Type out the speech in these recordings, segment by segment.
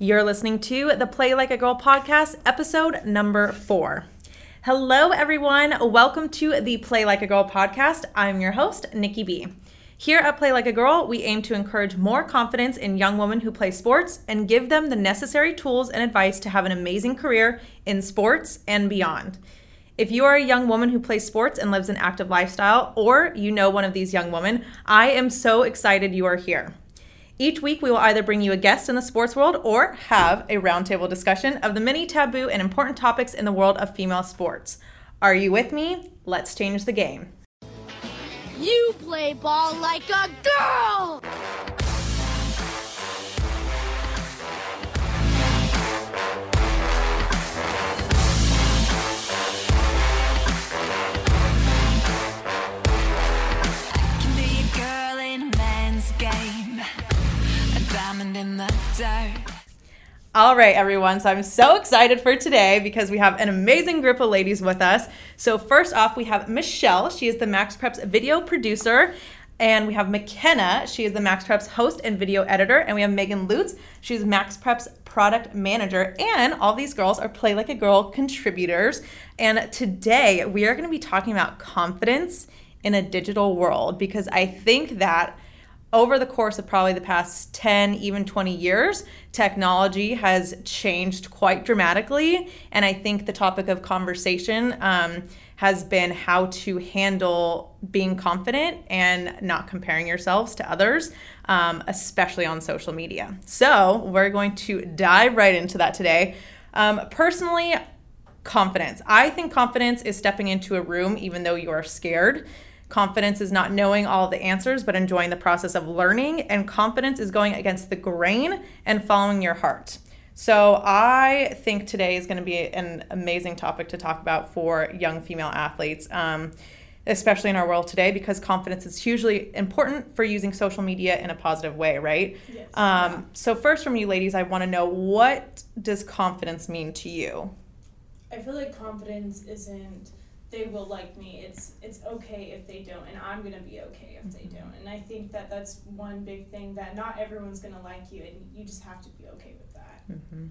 You're listening to the Play Like a Girl podcast, episode number four. Hello, everyone. Welcome to the Play Like a Girl podcast. I'm your host, Nikki B. Here at Play Like a Girl, we aim to encourage more confidence in young women who play sports and give them the necessary tools and advice to have an amazing career in sports and beyond. If you are a young woman who plays sports and lives an active lifestyle, or you know one of these young women, I am so excited you are here. Each week, we will either bring you a guest in the sports world or have a roundtable discussion of the many taboo and important topics in the world of female sports. Are you with me? Let's change the game. You play ball like a girl! In the. All right, everyone. So I'm so excited for today because we have an amazing group of ladies with us. So, first off, we have Michelle. She is the MaxPreps video producer. And we have McKenna. She is the MaxPreps host and video editor. And we have Megan Lutz. She's MaxPreps product manager. And all these girls are Play Like a Girl contributors. And today we are going to be talking about confidence in a digital world because I think that over the course of probably the past 10 even 20 years technology has changed quite dramatically. And i think the topic of conversation um, has been how to handle being confident and not comparing yourselves to others um, especially on social media. So we're going to dive right into that today. Um, personally confidence. I think confidence is stepping into a room even though you are scared Confidence is not knowing all the answers, but enjoying the process of learning. And confidence is going against the grain and following your heart. So, I think today is going to be an amazing topic to talk about for young female athletes, um, especially in our world today, because confidence is hugely important for using social media in a positive way, right? Yes. Um, so, first, from you ladies, I want to know what does confidence mean to you? I feel like confidence isn't they will like me. It's it's okay if they don't, and I'm gonna be okay if they mm-hmm. don't. And I think that that's one big thing that not everyone's gonna like you, and you just have to be okay with that. Mm-hmm.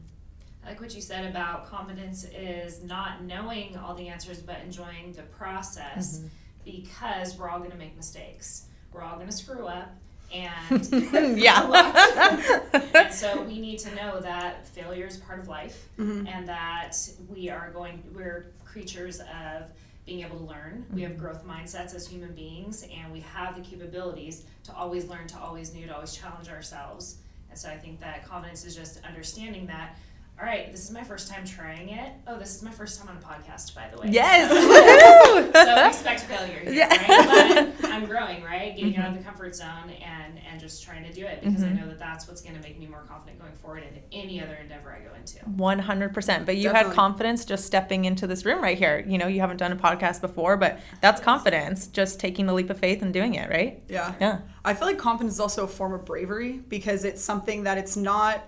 I like what you said about confidence is not knowing all the answers but enjoying the process mm-hmm. because we're all going to make mistakes. We're all going to screw up. And, yeah. and so we need to know that failure is part of life and that we are going, we're creatures of being able to learn. We have mm-hmm. growth mindsets as human beings and we have the capabilities to always learn, to always new, to always challenge ourselves. And so I think that confidence is just understanding that, all right, this is my first time trying it. Oh, this is my first time on a podcast, by the way. yes. So, so expect failure here, Yeah. right? But I'm growing, right? Getting out of the mm-hmm. comfort zone and and just trying to do it because I mm-hmm. know that that's what's going to make me more confident going forward in any other endeavor I go into. 100%. But you had confidence just stepping into this room right here. You know, you haven't done a podcast before, but that's confidence, just taking the leap of faith and doing it, right? Yeah. Yeah. I feel like confidence is also a form of bravery because it's something that it's not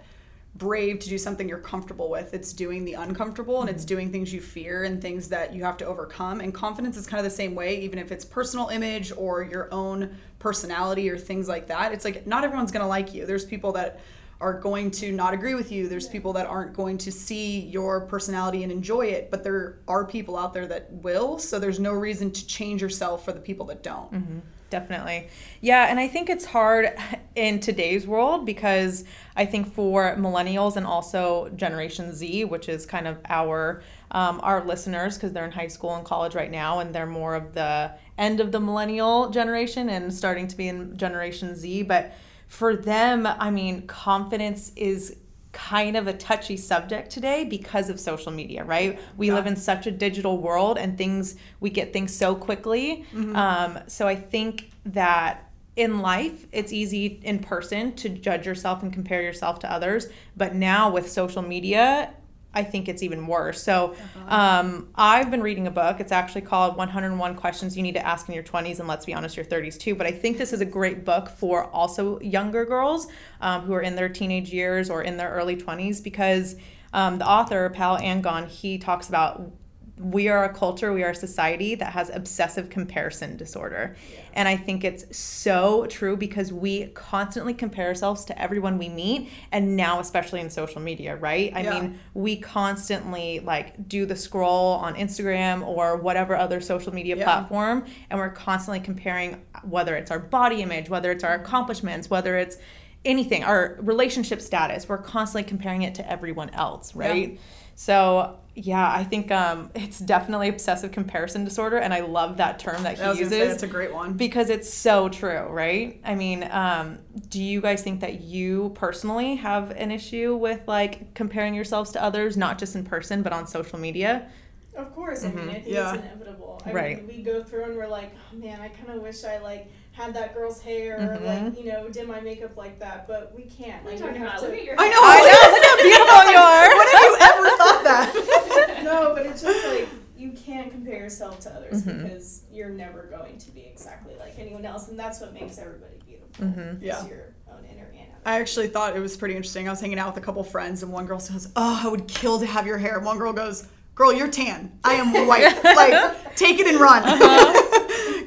brave to do something you're comfortable with. It's doing the uncomfortable and it's mm-hmm. doing things you fear and things that you have to overcome. And confidence is kind of the same way, even if it's personal image or your own personality or things like that. It's like not everyone's going to like you. There's people that are going to not agree with you. There's people that aren't going to see your personality and enjoy it, but there are people out there that will. So there's no reason to change yourself for the people that don't. Mm-hmm. Definitely. Yeah, and I think it's hard in today's world because I think for millennials and also Generation Z, which is kind of our um, our listeners because they're in high school and college right now and they're more of the end of the millennial generation and starting to be in Generation Z, but for them, I mean, confidence is kind of a touchy subject today because of social media, right? We live in such a digital world and things, we get things so quickly. Um, so I think that in life, it's easy in person to judge yourself and compare yourself to others. But now with social media, I think it's even worse. So, um, I've been reading a book. It's actually called 101 Questions You Need to Ask in Your 20s and Let's Be Honest, Your 30s too. But I think this is a great book for also younger girls um, who are in their teenage years or in their early 20s because um, the author, Paul Angone, he talks about we are a culture, we are a society that has obsessive comparison disorder. And I think it's so true because we constantly compare ourselves to everyone we meet and now especially in social media, right? I Yeah. mean, we constantly like do the scroll on Instagram or whatever other social media Yeah. platform and we're constantly comparing whether it's our body image, whether it's our mm-hmm. accomplishments, whether it's anything, our relationship status, we're constantly comparing it to everyone else, right? So yeah, I think um, it's definitely obsessive comparison disorder, and I love that term that he I was uses say that's a great one. because it's so true, right? I mean, um, do you guys think that you personally have an issue with like comparing yourselves to others, not just in person but on social media? Of course, I mean, I think Yeah. it's inevitable. I Right. mean, we go through and we're like, oh man, I kind of wish I like had that girl's hair, or Mhm. like you know, did my makeup like that, but we can't. Like, you we talking have about? to. Look at your I know. I know, look how beautiful you are. When have you ever thought that? no, but it's just like you can't compare yourself to others Mhm. because you're never going to be exactly like anyone else, and that's what makes everybody beautiful. Mhm. Yeah. your own inner and. I actually thought it was pretty interesting. I was hanging out with a couple friends, and one girl says, "Oh, I would kill to have your hair." And one girl goes, "Girl, you're tan. I am white. like, take it and run."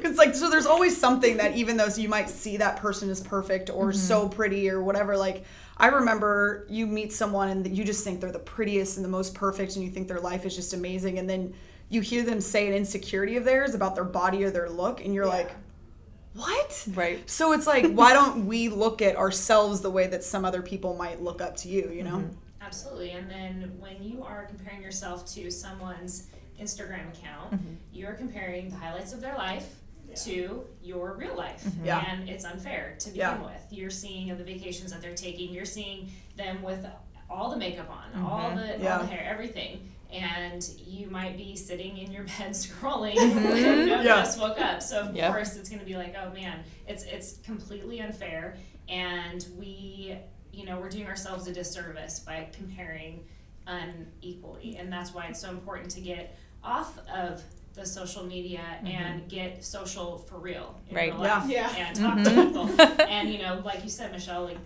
Because like, so there's always something that even though you might see that person is perfect or so pretty or whatever, like. I remember you meet someone and you just think they're the prettiest and the most perfect, and you think their life is just amazing, and then you hear them say an insecurity of theirs about their body or their look, and you're like, "What?" Right. So it's like, why don't we look at ourselves the way that some other people might look up to you, you know? Absolutely. And then when you are comparing yourself to someone's Instagram account, Mm-hmm. you're comparing the highlights of their life to your real life. Mm-hmm. Yeah. And it's unfair to begin Yeah. with. You're seeing the vacations that they're taking, you're seeing them with all the makeup on, all the Yeah. all the hair, everything. And you might be sitting in your bed scrolling and no, Yeah. just woke up. So of Yep. course it's gonna be like, oh man, it's it's completely unfair and we you know, we're doing ourselves a disservice by comparing unequally. And that's why it's so important to get off of the social media mm-hmm. and get social for real in Right. real life Yeah. and talk to mm-hmm. people. And you know, like you said, Michelle, like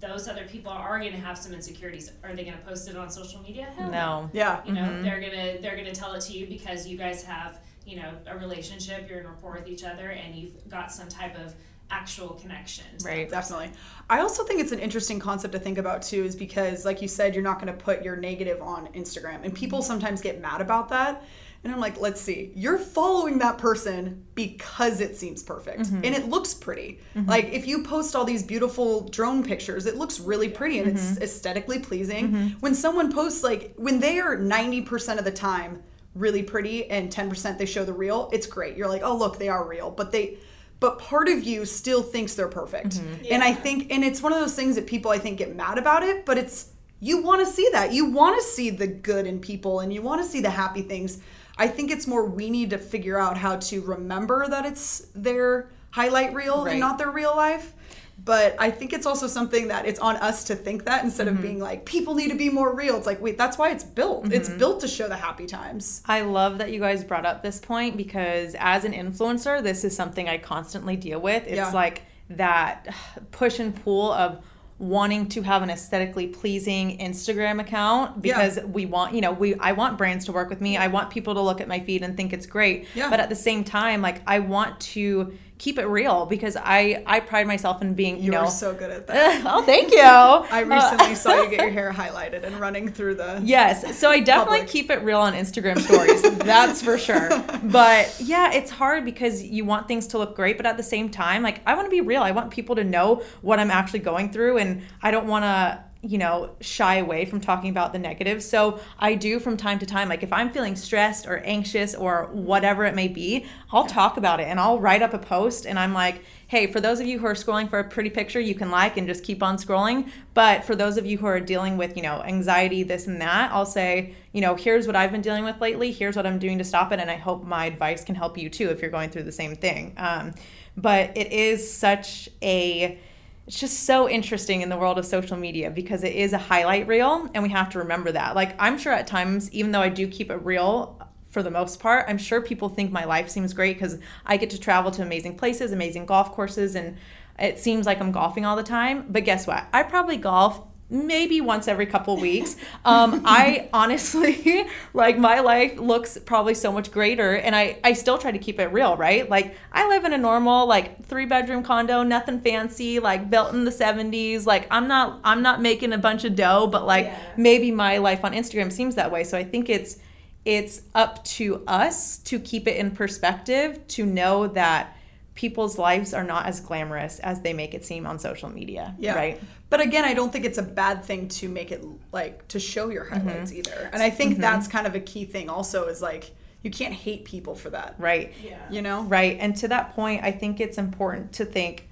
those other people are going to have some insecurities. Are they going to post it on social media? Hell No. Yeah. You know, mm-hmm. they're gonna they're gonna tell it to you because you guys have you know a relationship. You're in rapport with each other, and you've got some type of actual connection. Right. Definitely. I also think it's an interesting concept to think about too, is because, like you said, you're not going to put your negative on Instagram. And people sometimes get mad about that. And I'm like, let's see, you're following that person because it seems perfect mm-hmm. and it looks pretty. Mm-hmm. Like, if you post all these beautiful drone pictures, it looks really pretty and it's mm-hmm. aesthetically pleasing. When someone posts, like, when they are 90% of the time really pretty and 10% they show the real, it's great. You're like, oh, look, they are real. But they, but part of you still thinks they're perfect. And I think, and it's one of those things that people I think get mad about it, but it's, you want to see that. You want to see the good in people and you want to see the happy things. I think it's more we need to figure out how to remember that it's their highlight reel Right. and not their real life. But I think it's also something that it's on us to think that instead Mm-hmm. of being like, people need to be more real. It's like, wait, that's why it's built. It's built to show the happy times. I love that you guys brought up this point because as an influencer, this is something I constantly deal with. It's Yeah. like that push and pull of wanting to have an aesthetically pleasing Instagram account because we want, you know, we I want brands to work with me. I want people to look at my feed and think it's great. Yeah. But at the same time, like I want to keep it real because I I pride myself in being, you You're know, so good at that. oh, thank you. I recently saw you get your hair highlighted and running through the. Yes. So I definitely Public. keep it real on Instagram stories. That's for sure. But yeah, it's hard because you want things to look great, but at the same time, like I want to be real. I want people to know what I'm actually going through and I don't want to you know shy away from talking about the negative. so i do from time to time like if i'm feeling stressed or anxious or whatever it may be i'll talk about it and i'll write up a post and i'm like hey for those of you who are scrolling for a pretty picture you can like and just keep on scrolling. But for those of you who are dealing with you know anxiety this and that i'll say you know here's what i've been dealing with lately. Here's what i'm doing to stop it. And i hope my advice can help you too if you're going through the same thing. Um, but it is such a it's just so interesting in the world of social media because it is a highlight reel and we have to remember that. Like i'm sure at times even though i do keep it real for the most part i'm sure people think my life seems great because i get to travel to amazing places amazing golf courses and it seems like i'm golfing all the time. But guess what? I probably golf maybe once every couple weeks. Um, I honestly, like, my life looks probably so much greater, and I, I still try to keep it real, right? Like, I live in a normal, like, three bedroom condo, nothing fancy, like, built in the 70s. Like, I'm not, I'm not making a bunch of dough, but like, Yeah. maybe my life on Instagram seems that way. So I think it's, it's up to us to keep it in perspective, to know that people's lives are not as glamorous as they make it seem on social media, Yeah. right? But again, I don't think it's a bad thing to make it like to show your Mm-hmm. highlights either. And I think that's kind of a key thing also is like you can't hate people for that. Right. Yeah. You know? Right. And to that point, I think it's important to think,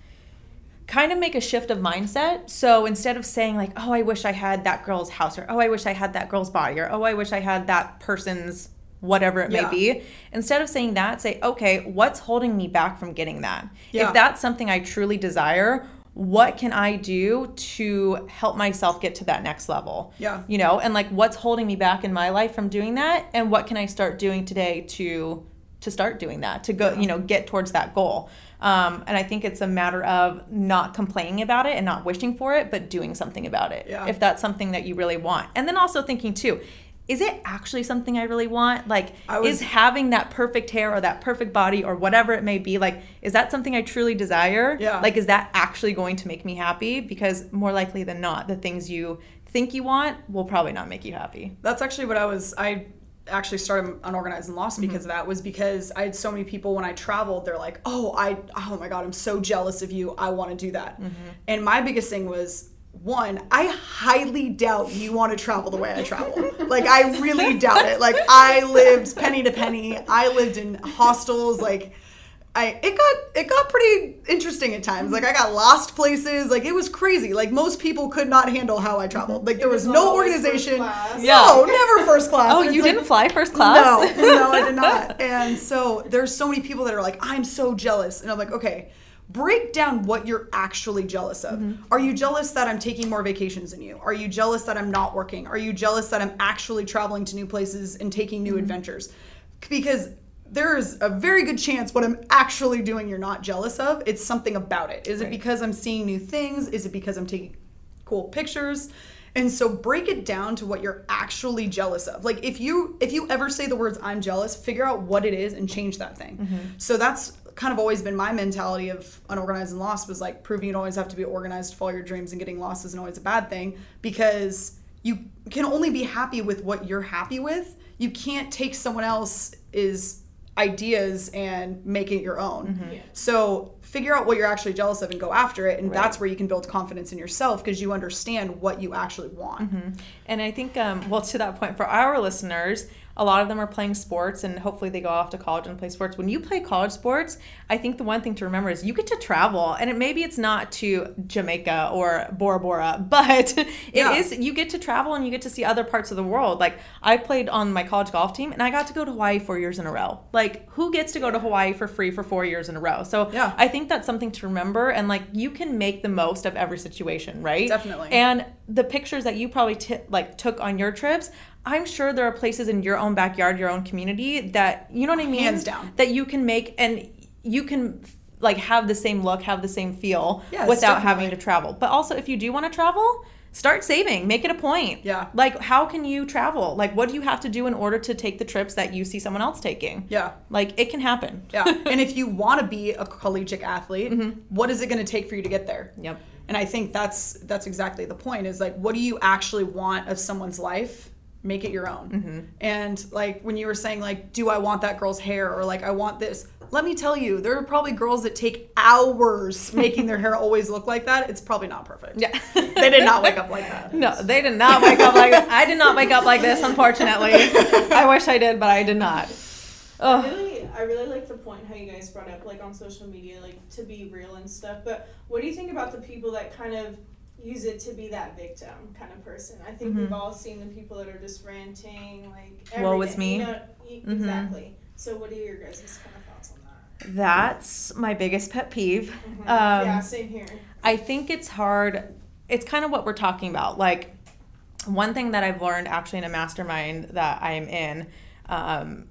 kind of make a shift of mindset. So instead of saying, like, oh, I wish I had that girl's house, or oh, I wish I had that girl's body, or oh, I wish I had that person's whatever it Yeah. may be, instead of saying that, say, okay, what's holding me back from getting that? Yeah. If that's something I truly desire, what can I do to help myself get to that next level? Yeah. You know, and like what's holding me back in my life from doing that and what can I start doing today to to start doing that to go you know get towards that goal um, and i think it's a matter of not complaining about it and not wishing for it but doing something about it Yeah. if that's something that you really want and then also thinking too is it actually something i really want like was- is having that perfect hair or that perfect body or whatever it may be like is that something i truly desire Yeah. like is that actually going to make me happy because more likely than not the things you think you want will probably not make you happy That's actually what I was. I actually started unorganized and lost Mm-hmm. because of that. Was because I had so many people when I traveled. They're like, "Oh, I, oh my god, I'm so jealous of you. I want to do that." Mm-hmm. And my biggest thing was. One, I highly doubt you want to travel the way I travel. like, I really doubt it. Like, I lived penny to penny. I lived in hostels. Like, I it got it got pretty interesting at times. Like I got lost places. Like it was crazy. Like most people could not handle how I traveled. Like there was, was no organization. class. No, never first class. oh you didn't fly first class No, no, I did not. And so there's so many people that are like, I'm so jealous, and I'm like, okay. Break down what you're actually jealous of. Mm-hmm. Are you jealous that I'm taking more vacations than you? Are you jealous that I'm not working? Are you jealous that I'm actually traveling to new places and taking new mm-hmm. adventures? Because there's a very good chance what I'm actually doing you're not jealous of. It's something about it. Is it because I'm seeing new things? Is it because I'm taking cool pictures? And so break it down to what you're actually jealous of. Like if you if you ever say the words I'm jealous, figure out what it is and change that thing. Mm-hmm. So that's kind of always been my mentality of unorganized and lost was like proving you don't always have to be organized to follow your dreams and getting lost isn't always a bad thing because you can only be happy with what you're happy with. You can't take someone else's ideas and make it your own. Yeah. So figure out what you're actually jealous of and go after it. And that's where you can build confidence in yourself because you understand what you actually want. And I think, um, well, to that point, for our listeners, a lot of them are playing sports and hopefully they go off to college and play sports. When you play college sports, I think the one thing to remember is you get to travel. And it, maybe it's not to Jamaica or Bora Bora, but it is. Yeah. you get to travel and you get to see other parts of the world. Like I played on my college golf team and I got to go to Hawaii four years in a row. Like who gets to go to Hawaii for free for four years in a row? So Yeah. I think that's something to remember. And like you can make the most of every situation, right? Definitely. And the pictures that you probably t- like took on your trips, I'm sure there are places in your own backyard, your own community that you know what I mean. Hands down. That you can make and you can like have the same look, have the same feel Yes, without having to travel. But also, if you do want to travel. Start saving. Make it a point. Yeah. Like, how can you travel? Like, what do you have to do in order to take the trips that you see someone else taking? Yeah. Like, it can happen. Yeah. and if you want to be a collegiate athlete, mm-hmm. what is it going to take for you to get there? Yep. And I think that's that's exactly the point is like what do you actually want of someone's life? Make it your own. Mm-hmm. And like when you were saying like do I want that girl's hair or like I want this? Let me tell you, there are probably girls that take hours making their hair always look like that. It's probably not perfect. Yeah. They did not wake up like that. No, they did not wake up like I did not wake up like this, unfortunately. I wish I did, but I did not. I Oh, really, I really like the point how you guys brought up like on social media, like to be real and stuff. But what do you think about the people that kind of use it to be that victim kind of person? I think we've all seen the people that are just ranting, like Mm-hmm. Woe is me. You know, Mhm. Exactly. So what are your guys' kind of thoughts on that? that's my biggest pet peeve. Mhm. Um, yeah, same here. I think it's hard. It's kind of what we're talking about. Like, one thing that I've learned actually in a mastermind that I'm in, um,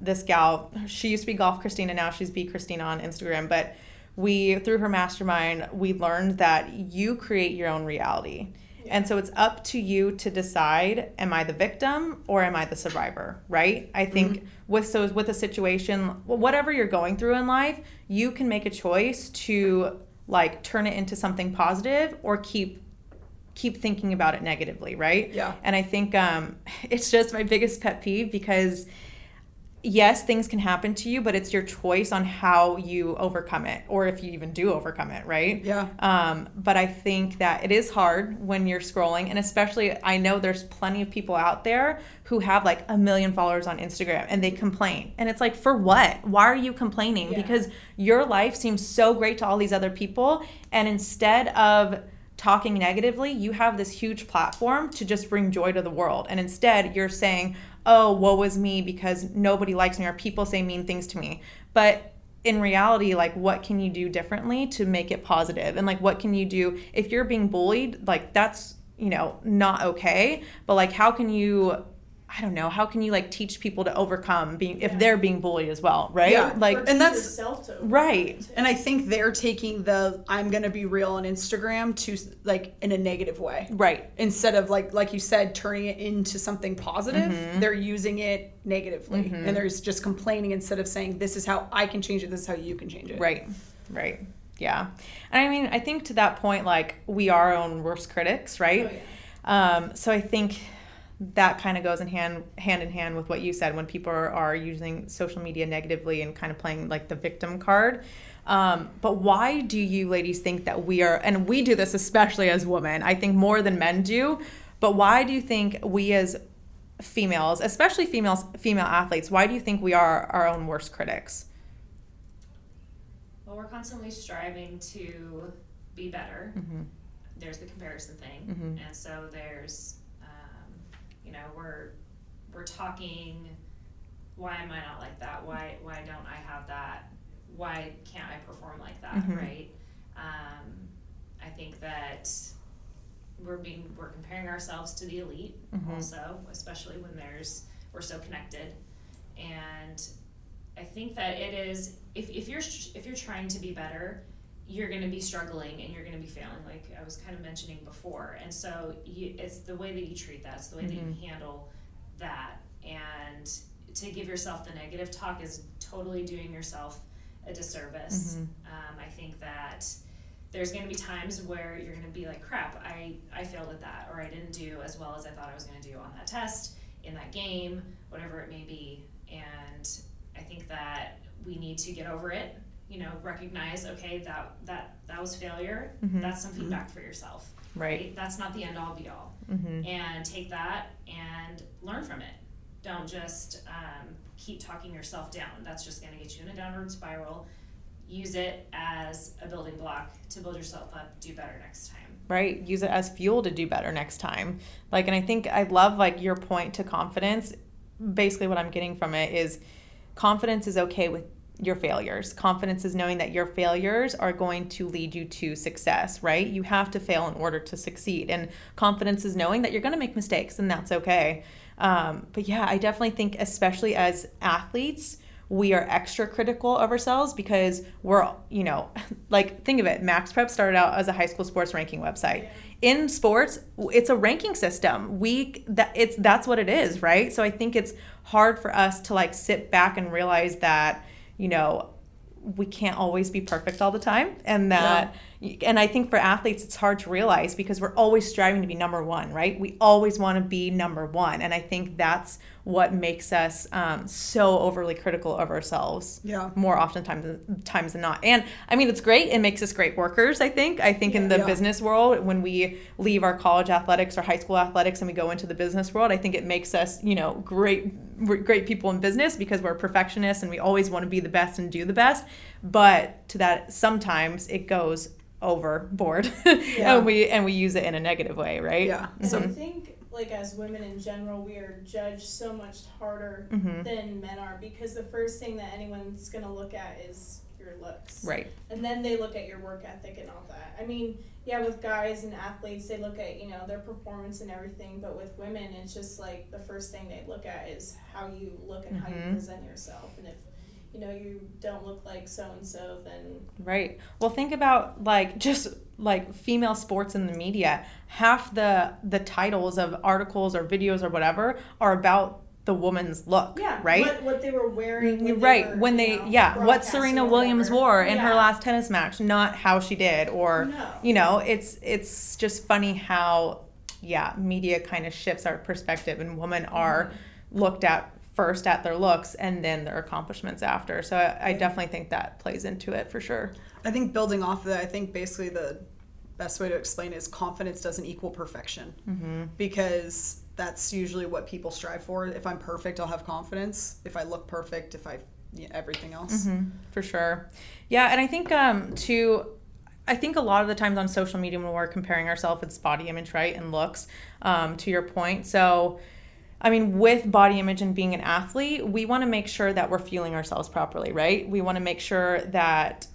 this gal, she used to be Golf Christina, now she's Be Christina on Instagram, but we, through her mastermind, we learned that you create your own reality. And so it's up to you to decide am I the victim or am I the survivor, right? I think with so with a situation whatever you're going through in life, you can make a choice to like turn it into something positive or keep keep thinking about it negatively, right? Yeah. And I think um it's just my biggest pet peeve because yes, things can happen to you, but it's your choice on how you overcome it or if you even do overcome it, right? Yeah. Um, but I think that it is hard when you're scrolling, and especially I know there's plenty of people out there who have like a million followers on Instagram and they complain. And it's like, for what? Why are you complaining? Yeah. Because your life seems so great to all these other people, and instead of talking negatively, you have this huge platform to just bring joy to the world. And instead, you're saying, oh, woe is me because nobody likes me or people say mean things to me. But in reality, like, what can you do differently to make it positive? And like, what can you do if you're being bullied? Like, that's, you know, not okay. But like, how can you. I don't know. How can you like teach people to overcome being if they're being bullied as well, right? Yeah. Like, and that's- right. And I think they're taking the I'm gonna be real on Instagram to like in a negative way. right. Instead of like like you said, turning it into something positive, Mm-hmm. they're using it negatively. And they're just complaining instead of saying, This is how I can change it, this is how you can change it. Right, right. Yeah. And I mean, I think to that point, like, we are our own worst critics, right? Oh, um, so I think that kind of goes in hand hand in hand with what you said when people are, are using social media negatively and kind of playing like the victim card. Um, but why do you ladies think that we are, and we do this especially as women, I think more than men do, but why do you think we as females, especially females, female athletes, why do you think we are our own worst critics? Well, we're constantly striving to be better. Mm-hmm. There's the comparison thing, and so there's, you know, we're we're talking. Why am I not like that? Why why don't I have that? Why can't I perform like that? Mhm. Right? Um, I think that we're being we're comparing ourselves to the elite Mhm. also, especially when there's we're so connected, and I think that it is if, if you're if you're trying to be better, you're going to be struggling and you're going to be failing, like I was kind of mentioning before. And so you, it's the way that you treat that, it's the way that you handle that, and to give yourself the negative talk is totally doing yourself a disservice. Um, I think that there's going to be times where you're going to be like, crap, I, I failed at that, or I didn't do as well as I thought I was going to do on that test, in that game, whatever it may be. And I think that we need to get over it, you know, recognize, okay, that, that, that was failure. That's some feedback for yourself. Right. That's not the end all be all. Mm-hmm. And take that and learn from it. Don't just um, keep talking yourself down. That's just going to get you in a downward spiral. Use it as a building block to build yourself up, do better next time. right use it as fuel to do better next time like and i think i love like your point to confidence basically what i'm getting from it is confidence is okay with your failures. Confidence is knowing that your failures are going to lead you to success right? You have to fail in order to succeed. And confidence is knowing that you're going to make mistakes and that's okay. Um, but yeah i definitely think especially as athletes we are extra critical of ourselves because we're you know like think of it. Max prep started out as a high school sports ranking website. In sports it's a ranking system. We that it's that's what it is right? So i think it's hard for us to like sit back and realize that you know we can't always be perfect all the time and that and i think for athletes it's hard to realize because we're always striving to be number one right? We always want to be number one and i think that's what makes us um, so overly critical of ourselves Yeah. more oftentimes than, times than not. And i mean it's great. It makes us great workers i think. I think in the Yeah. business world when we leave our college athletics or high school athletics and we go into the business world i think it makes us you know great great people in business because we're perfectionists and we always want to be the best and do the best but to that sometimes it goes overboard Yeah. and we and we use it in a negative way right Yeah. And So I think, like as women in general, we are judged so much harder Mhm. than men are because the first thing that anyone's gonna look at is your looks, right and then they look at your work ethic and all that. I mean, yeah, with guys and athletes, they look at you know their performance and everything, but with women, it's just like the first thing they look at is how you look and how you Mhm. present yourself, and if you know, you don't look like so and so, then Right. Well, think about like just like female sports in the media. Half the the titles of articles or videos or whatever are about the woman's look, yeah, right? What, what they were wearing, when they right were, when you they know, yeah what serena williams wore in her last tennis match not how she did or No. you know it's it's just funny how yeah media kind of shifts our perspective and women are Mm-hmm. looked at first at their looks and then their accomplishments after so I, I definitely think that plays into it for sure I think building off of that, I think basically the best way to explain it is confidence doesn't equal perfection. Mm-hmm. Because that's usually what people strive for. If I'm perfect, I'll have confidence. If I look perfect, if I, yeah, everything else. Mm-hmm. for sure yeah and i think um to i think a lot of the times on social media when we're comparing ourselves it's body image right and looks um, to your point so i mean with body image and being an athlete we want to make sure that we're fueling ourselves properly right we want to make sure that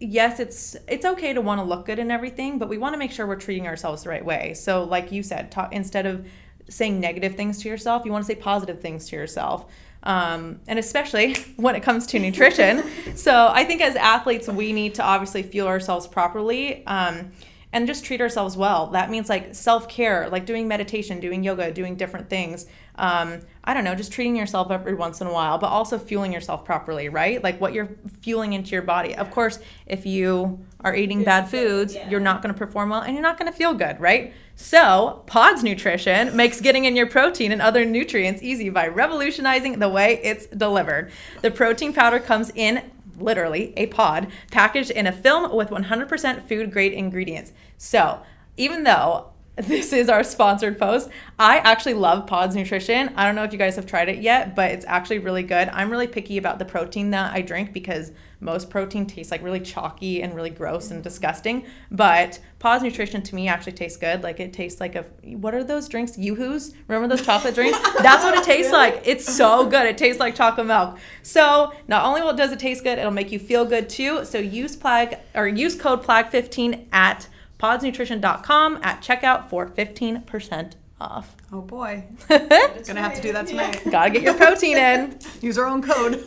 yes it's it's okay to want to look good and everything but we want to make sure we're treating ourselves the right way so like you said talk, instead of saying negative things to yourself you want to say positive things to yourself. Um, and especially when it comes to nutrition. So i think as athletes we need to obviously fuel ourselves properly um, and just treat ourselves well. That means like self-care like doing meditation doing yoga doing different things. Um, i don't know just treating yourself every once in a while but also fueling yourself properly right? Like what you're fueling into your body. Of course if you are eating bad foods yeah. you're not going to perform well and you're not going to feel good right so pods nutrition makes getting in your protein and other nutrients easy by revolutionizing the way it's delivered the protein powder comes in literally a pod packaged in a film with 100% food grade ingredients. So, even though this is our sponsored post, I actually love Pods Nutrition. I don't know if you guys have tried it yet, but it's actually really good. I'm really picky about the protein that I drink because most protein tastes like really chalky and really gross and disgusting. But Pods Nutrition to me actually tastes good. Like it tastes like a what are those drinks? Yoo-hoos? Remember those chocolate drinks? That's what it tastes like. It's so good. It tastes like chocolate milk. So not only will does it taste good, it'll make you feel good too. So use plag or use code plag15 at podsnutrition.com at checkout for 15% off. Oh boy. Gonna have to do that tonight. Gotta get your protein in. Use our own code.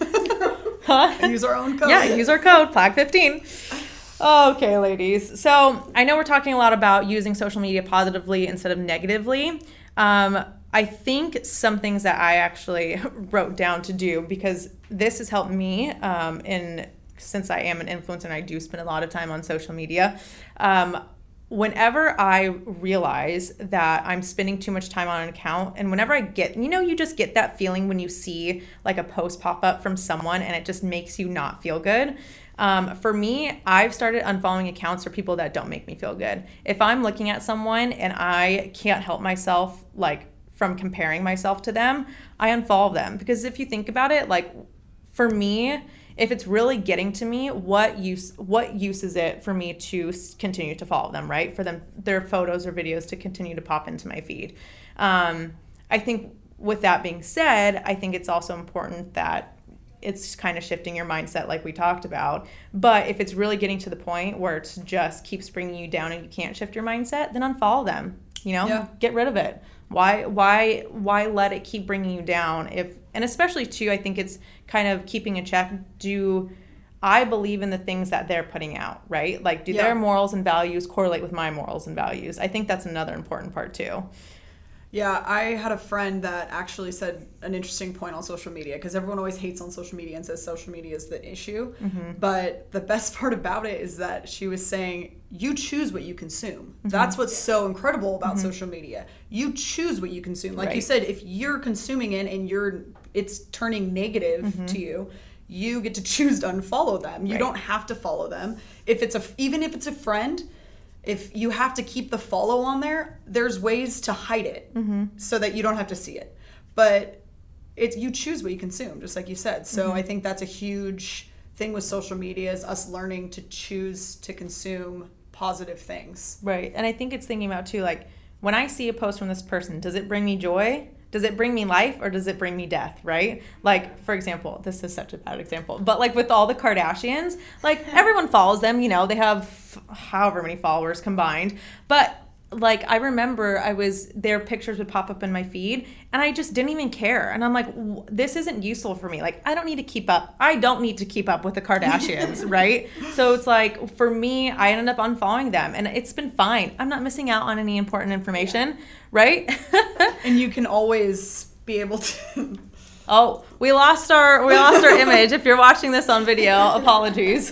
Huh? Use our own code. Yeah, use our code PLAG15. Okay, ladies. So I know we're talking a lot about using social media positively instead of negatively. Um, I think some things that I actually wrote down to do because this has helped me um, in since I am an influencer and I do spend a lot of time on social media. Um, whenever I realize that I'm spending too much time on an account, and whenever I get, you know, you just get that feeling when you see like a post pop up from someone and it just makes you not feel good. Um, for me, I've started unfollowing accounts for people that don't make me feel good. If I'm looking at someone and I can't help myself, like from comparing myself to them, I unfollow them because if you think about it, like for me, if it's really getting to me, what use what use is it for me to continue to follow them, right? For them their photos or videos to continue to pop into my feed. Um, I think with that being said, I think it's also important that it's kind of shifting your mindset like we talked about. But if it's really getting to the point where it's just keeps bringing you down and you can't shift your mindset, then unfollow them. You know, Yeah. get rid of it. Why why why let it keep bringing you down if and especially too I think it's kind of keeping a check do I believe in the things that they're putting out, right? Like do Yeah. their morals and values correlate with my morals and values? I think that's another important part too. Yeah, I had a friend that actually said an interesting point on social media because everyone always hates on social media and says social media is the issue. Mm-hmm. But the best part about it is that she was saying you choose what you consume. Mm-hmm. That's what's so incredible about mm-hmm. social media. You choose what you consume. Like you said, if you're consuming it and you're it's turning negative mm-hmm. to you, you get to choose to unfollow them. You Right. don't have to follow them. If it's a even if it's a friend, if you have to keep the follow on there, there's ways to hide it mm-hmm. so that you don't have to see it. But it you choose what you consume, just like you said. So mm-hmm. I think that's a huge thing with social media is us learning to choose to consume positive things. Right. And I think it's thinking about too, like when I see a post from this person, does it bring me joy? Does it bring me life or does it bring me death? Right. Like, for example, this is such a bad example, but like with all the Kardashians, like everyone follows them, you know, they have however many followers combined. But like I remember I was their pictures would pop up in my feed and I just didn't even care. And I'm like "W- this isn't useful for me. Like I don't need to keep up. I don't need to keep up with the Kardashians right? So it's like for me I ended up unfollowing them and it's been fine. I'm not missing out on any important information right? And you can always be able to. oh we lost our we lost our image. If you're watching this on video apologies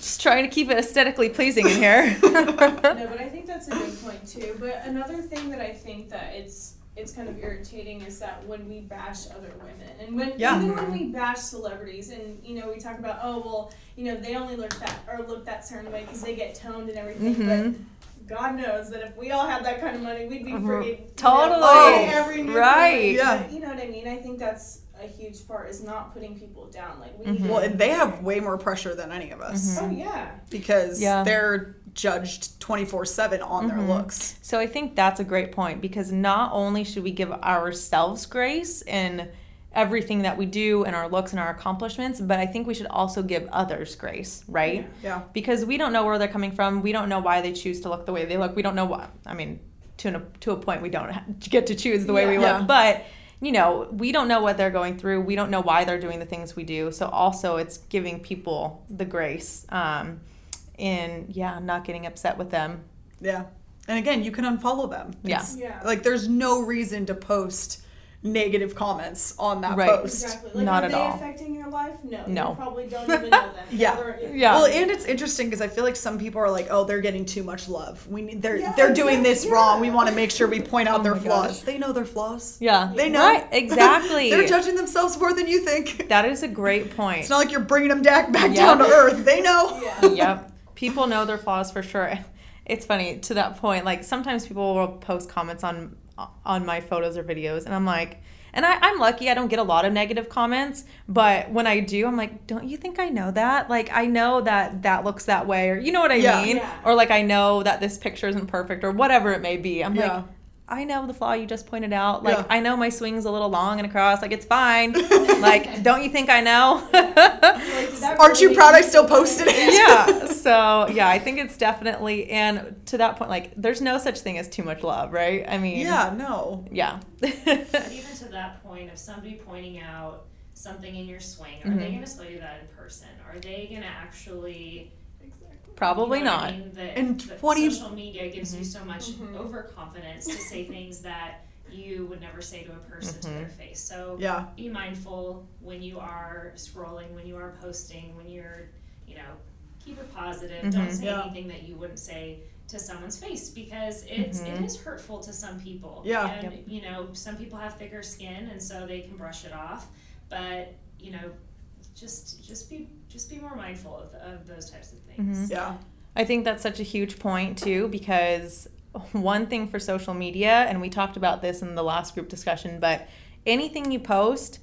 just trying to keep it aesthetically pleasing in here no, but I think that's a good point too. But another thing that I think that it's it's kind of irritating is that when we bash other women and when Yeah. even when we bash celebrities and you know we talk about oh well you know they only look that or look that certain way because they get toned and everything Mhm. but God knows that if we all had that kind of money we'd be Mhm. friggin' you know, Totally. every new Right. Yeah. But you know what I mean I think that's a huge part is not putting people down like we Mhm. need Well, and they have way more pressure than any of us oh yeah because Yeah. they're judged 24 7 on their Mhm. looks. So I think that's a great point because not only should we give ourselves grace in everything that we do and our looks and our accomplishments, but I think we should also give others grace, right? Yeah. Because we don't know where they're coming from. We don't know why they choose to look the way they look. We don't know what. I mean, to an, to a point, we don't get to choose the way we Yeah. look, but. You know, we don't know what they're going through. We don't know why they're doing the things we do. So also, it's giving people the grace, um, in yeah, not getting upset with them. Yeah. And again, you can unfollow them. Yeah. Yeah. Like, there's no reason to post negative comments on that Right. post. exactly like Not are at they all. affecting your life no No. you probably don't even know them Yeah. Or- Yeah. Well, and it's interesting because I feel like some people are like, "Oh, they're getting too much love. We need they're Yeah, they're doing this exactly. wrong. We want to make sure we point out Oh their my gosh. flaws. They know their flaws. Yeah. They know. Right, exactly. they're judging themselves more than you think. that is a great point. It's not like you're bringing them back back Yep. down to earth. They know. yeah yep. People know their flaws for sure. It's funny to that point. Like sometimes people will post comments on on my photos or videos, and I'm like, and I, I'm lucky I don't get a lot of negative comments, but when I do, I'm like, don't you think I know that? Like I know that that looks that way, or you know what I Yeah. mean? Yeah. Or like I know that this picture isn't perfect, or whatever it may be. I'm Yeah. like. I know the flaw you just pointed out. Like Yeah. I know my swing's a little long and across. Like it's fine. like don't you think I know? Like, Aren't you proud I still posted it? yeah. So yeah, I think it's definitely and to that point, like there's no such thing as too much love, right? I mean, Yeah. No. yeah, even to that point of somebody pointing out something in your swing, are they Mhm. going to tell you that in person? Are they going to actually? Probably you know what not. I mean? The, And the 20 social media gives you so much Mhm. overconfidence to say things that you would never say to a person to their face. So Yeah. be mindful when you are scrolling, when you are posting, when you're, you know, keep it positive. Don't Mhm. say Yeah. anything that you wouldn't say to someone's face because it's Mhm. it is hurtful to some people. Yeah. And you know, some people have thicker skin and so they can brush it off. But, you know, just just be just be more mindful of, of those types of things. Mm-hmm. Yeah. I think that's such a huge point too because one thing for social media, and we talked about this in the last group discussion, but anything you post,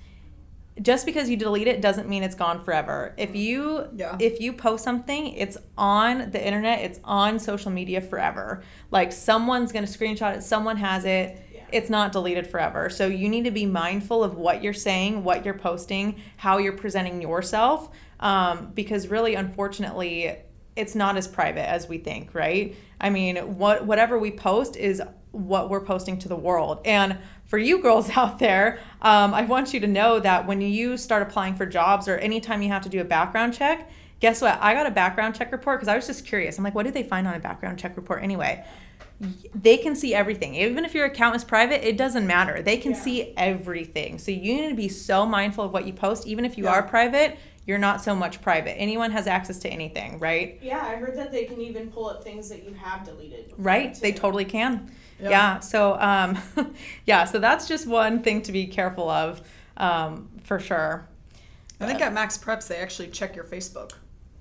just because you delete it doesn't mean it's gone forever. If mm-hmm. you Yeah. if you post something, it's on the internet, it's on social media forever. Like someone's gonna screenshot it, someone has it. It's not deleted forever. So you need to be mindful of what you're saying, what you're posting, how you're presenting yourself, um, because really, unfortunately, it's not as private as we think, right? I mean, what whatever we post is what we're posting to the world. And for you girls out there, um, I want you to know that when you start applying for jobs or anytime you have to do a background check, guess what? I got a background check report because I was just curious. I'm like, what do they find on a background check report anyway? They can see everything. Even if your account is private, it doesn't matter. They can Yeah. see everything. So you need to be so mindful of what you post. Even if you Yeah. are private, you're not so much private. Anyone has access to anything, right? Yeah, I heard that they can even pull up things that you have deleted. before, Right? They totally can. Yeah. Yeah. So, um, yeah. So that's just one thing to be careful of, um, for sure. I think at MaxPreps they actually check your Facebook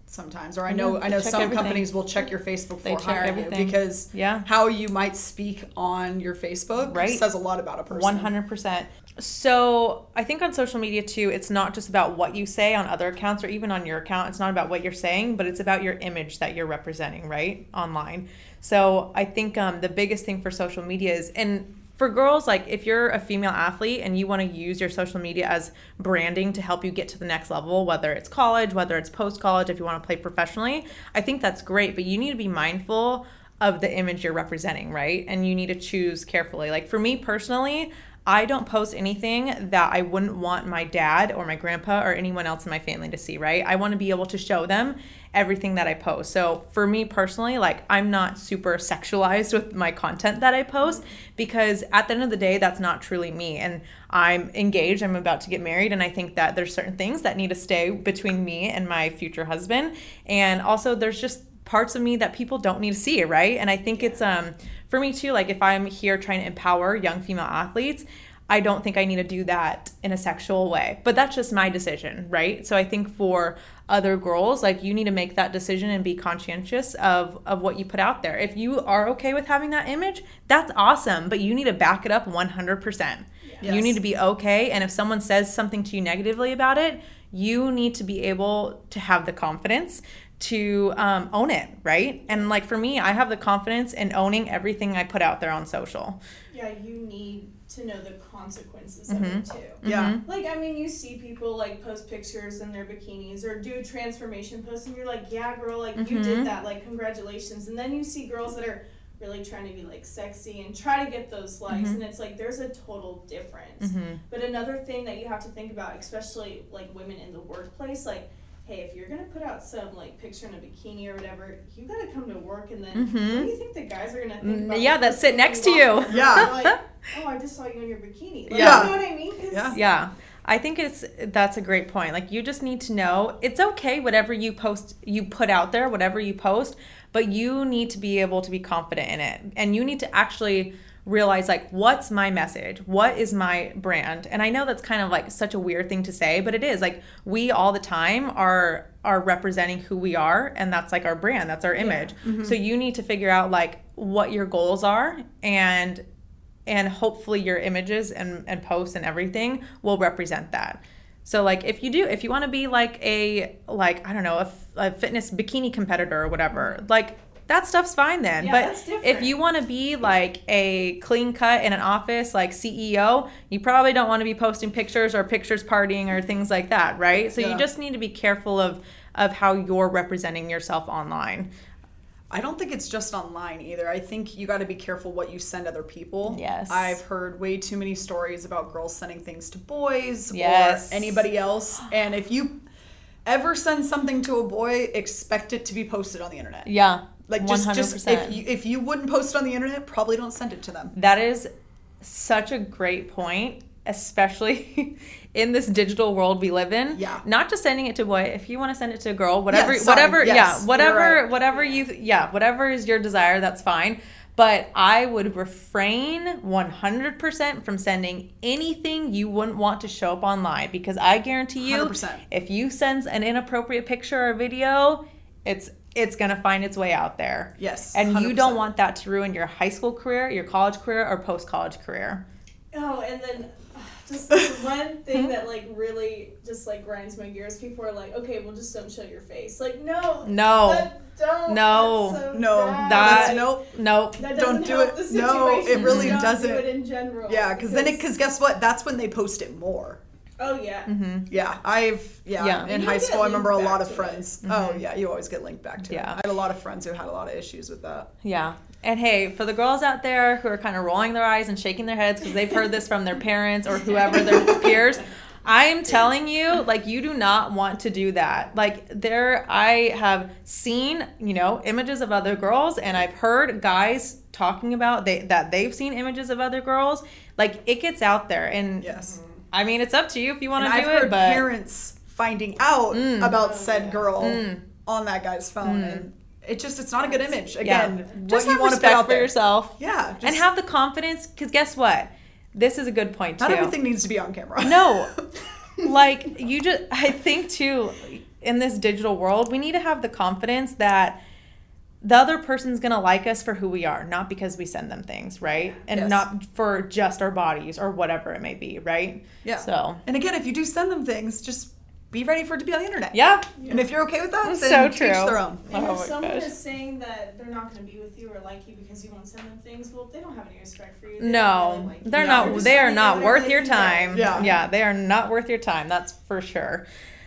sometimes, or I know I know some everything. companies will check your Facebook They check hiring you because Yeah. how you might speak on your Facebook Right. says a lot about a person. One hundred percent. So I think on social media too, it's not just about what you say on other accounts or even on your account. It's not about what you're saying, but it's about your image that you're representing, right, online. So I think um, the biggest thing for social media is, and for girls, like if you're a female athlete and you want to use your social media as branding to help you get to the next level, whether it's college, whether it's post college, if you want to play professionally, I think that's great. But you need to be mindful of the image you're representing, right? And you need to choose carefully. Like for me personally, I don't post anything that I wouldn't want my dad or my grandpa or anyone else in my family to see, right? I want to be able to show them everything that I post. So for me personally, like I'm not super sexualized with my content that I post because at the end of the day, that's not truly me. And I'm engaged, I'm about to get married, and I think that there's certain things that need to stay between me and my future husband. And also, there's just parts of me that people don't need to see, right? And I think it's um for me too, like if I'm here trying to empower young female athletes, I don't think I need to do that in a sexual way. But that's just my decision, right? So I think for other girls, like you need to make that decision and be conscientious of of what you put out there. If you are okay with having that image, that's awesome, but you need to back it up 100%. You need to be okay and if someone says something to you negatively about it, you need to be able to have the confidence to um, own it, right? And like for me, I have the confidence in owning everything I put out there on social. Yeah, you need to know the consequences of mm-hmm. it too. Mm-hmm. Yeah. Like, I mean, you see people like post pictures in their bikinis or do transformation posts, and you're like, yeah, girl, like you did mm-hmm. that, like, congratulations. And then you see girls that are really trying to be like sexy and try to get those likes, and it's like there's a total difference. But another thing that you have to think about, especially like women in the workplace, like, hey, if you're gonna put out some like picture in a bikini or whatever, you gotta come to work, and then hmm what do you think the guys are gonna think about? Mm, yeah, that sit next to you. Yeah. like, oh, I just saw you in your bikini. Like, Yeah. You know what I mean? 'Cause- Yeah. Yeah. I think it's that's a great point. Like you just need to know it's okay whatever you post you put out there, whatever you post, but you need to be able to be confident in it. And you need to actually realize like what's my message? What is my brand? And I know that's kind of like such a weird thing to say, but it is. Like we all the time are are representing who we are and that's like our brand, that's our image. Mm-hmm. So you need to figure out like what your goals are and and hopefully your images and, and posts and everything will represent that so like if you do if you want to be like a like i don't know a fitness bikini competitor or whatever like that stuff's fine then Yeah, but if you want to be like a clean cut in an office like ceo you probably don't want to be posting pictures or pictures partying or things like that right so Yeah. you just need to be careful of of how you're representing yourself online I don't think it's just online either. I think you got to be careful what you send other people. Yes. I've heard way too many stories about girls sending things to boys Yes. or anybody else. And if you ever send something to a boy, expect it to be posted on the internet. yeah Like just, 100%. just if you if you wouldn't post it on the internet, probably don't send it to them. That is such a great point, especially in this digital world we live in. Yeah. Not just sending it to boy. If you want to send it to a girl, whatever, Yeah, whatever, Yes, yeah, whatever, right. whatever you, yeah, whatever is your desire, that's fine. But I would refrain 100% from sending anything you wouldn't want to show up online because I guarantee you, 100%. if you send an inappropriate picture or video, it's it's gonna find its way out there. Yes, and you don't want that to ruin your high school career, your college career, or post college career. Oh, and then uh, just one thing that like really just like grinds my gears. People are like, okay, well, just don't show your face. Like, no, No. that- don't. No. That's so No, bad. That- that's nope. Nope. That don't doesn't do help it. The No, it really Don't doesn't. Do it in general. Yeah, because then it because guess what? That's when they post it more. Oh yeah. Mm-hmm. Yeah, I've yeah, Yeah. in high school. I remember a lot of to it. friends. Mm-hmm. Oh yeah, you always get linked back to it. Yeah. I had a lot of friends who had a lot of issues with that. Yeah. And hey, for the girls out there who are kind of rolling their eyes and shaking their heads because they've heard this from their parents or whoever their peers, I am telling you, like, you do not want to do that. Like, there, I have seen, you know, images of other girls, and I've heard guys talking about they, that they've seen images of other girls. Like, it gets out there, and Yes. I mean, it's up to you if you want to I've do heard it. But parents finding out Mm. about said girl on that guy's phone, and it just it's not a good image. Again, just what have you want to put out for there. yourself. Yeah, just, and have the confidence, because guess what? This is a good point too. not everything needs to be on camera. No. like you just I think too in this digital world, we need to have the confidence that the other person's going to like us for who we are, not because we send them things, right? And Yes. not for just our bodies or whatever it may be, right? yeah. So, and again, if you do send them things, just be ready for it to be on the internet. yeah. And if you're okay with that, then So teach true. their own. And Oh if someone gosh. is saying that they're not going to be with you or like you because you won't send them things, well, they don't have any respect for you. They No, really like you. they're No. not. They are trying to not worth your they can get. time. Yeah. yeah, they are not worth your time. That's for sure.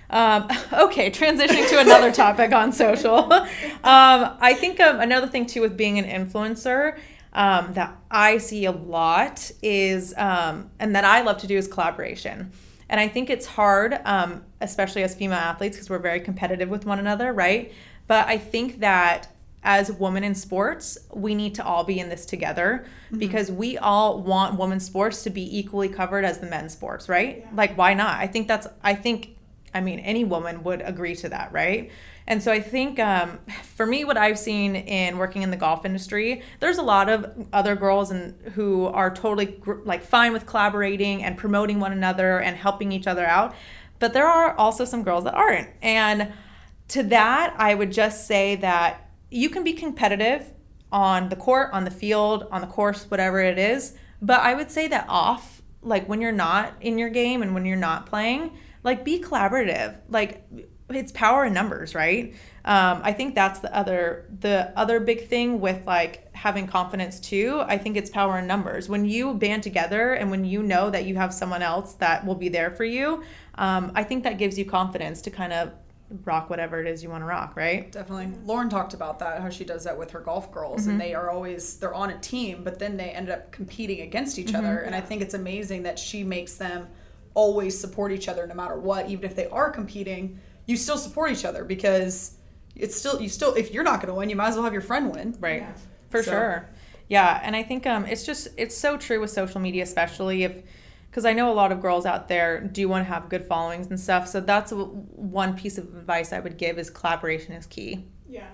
Um, okay, transitioning to another topic on social. Um, I think um, another thing too with being an influencer um, that I see a lot is, um, and that I love to do is collaboration. And I think it's hard, um, especially as female athletes, because we're very competitive with one another, right? But I think that as women in sports, we need to all be in this together because we all want women's sports to be equally covered as the men's sports, right? Like, why not? I think that's, I think, I mean, any woman would agree to that, right? And so I think um, for me, what I've seen in working in the golf industry, there's a lot of other girls and who are totally gr- like fine with collaborating and promoting one another and helping each other out. But there are also some girls that aren't. And to that, I would just say that you can be competitive on the court, on the field, on the course, whatever it is. But I would say that off, like when you're not in your game and when you're not playing, like be collaborative. Like it's power in numbers, right? Um, I think that's the other the other big thing with like having confidence too. I think it's power in numbers. When you band together and when you know that you have someone else that will be there for you, um, I think that gives you confidence to kind of rock whatever it is you want to rock, right? Definitely. Lauren talked about that, how she does that with her golf girls. And they are always, they're on a team, but then they ended up competing against each other. And I think it's amazing that she makes them always support each other no matter what. Even if they are competing, you still support each other because it's still, you still, if you're not going to win, you might as well have your friend win. Right. For So- sure. Yeah, and I think um, it's just it's so true with social media, especially if because I know a lot of girls out there do want to have good followings and stuff. So that's one piece of advice I would give is collaboration is key. Yeah.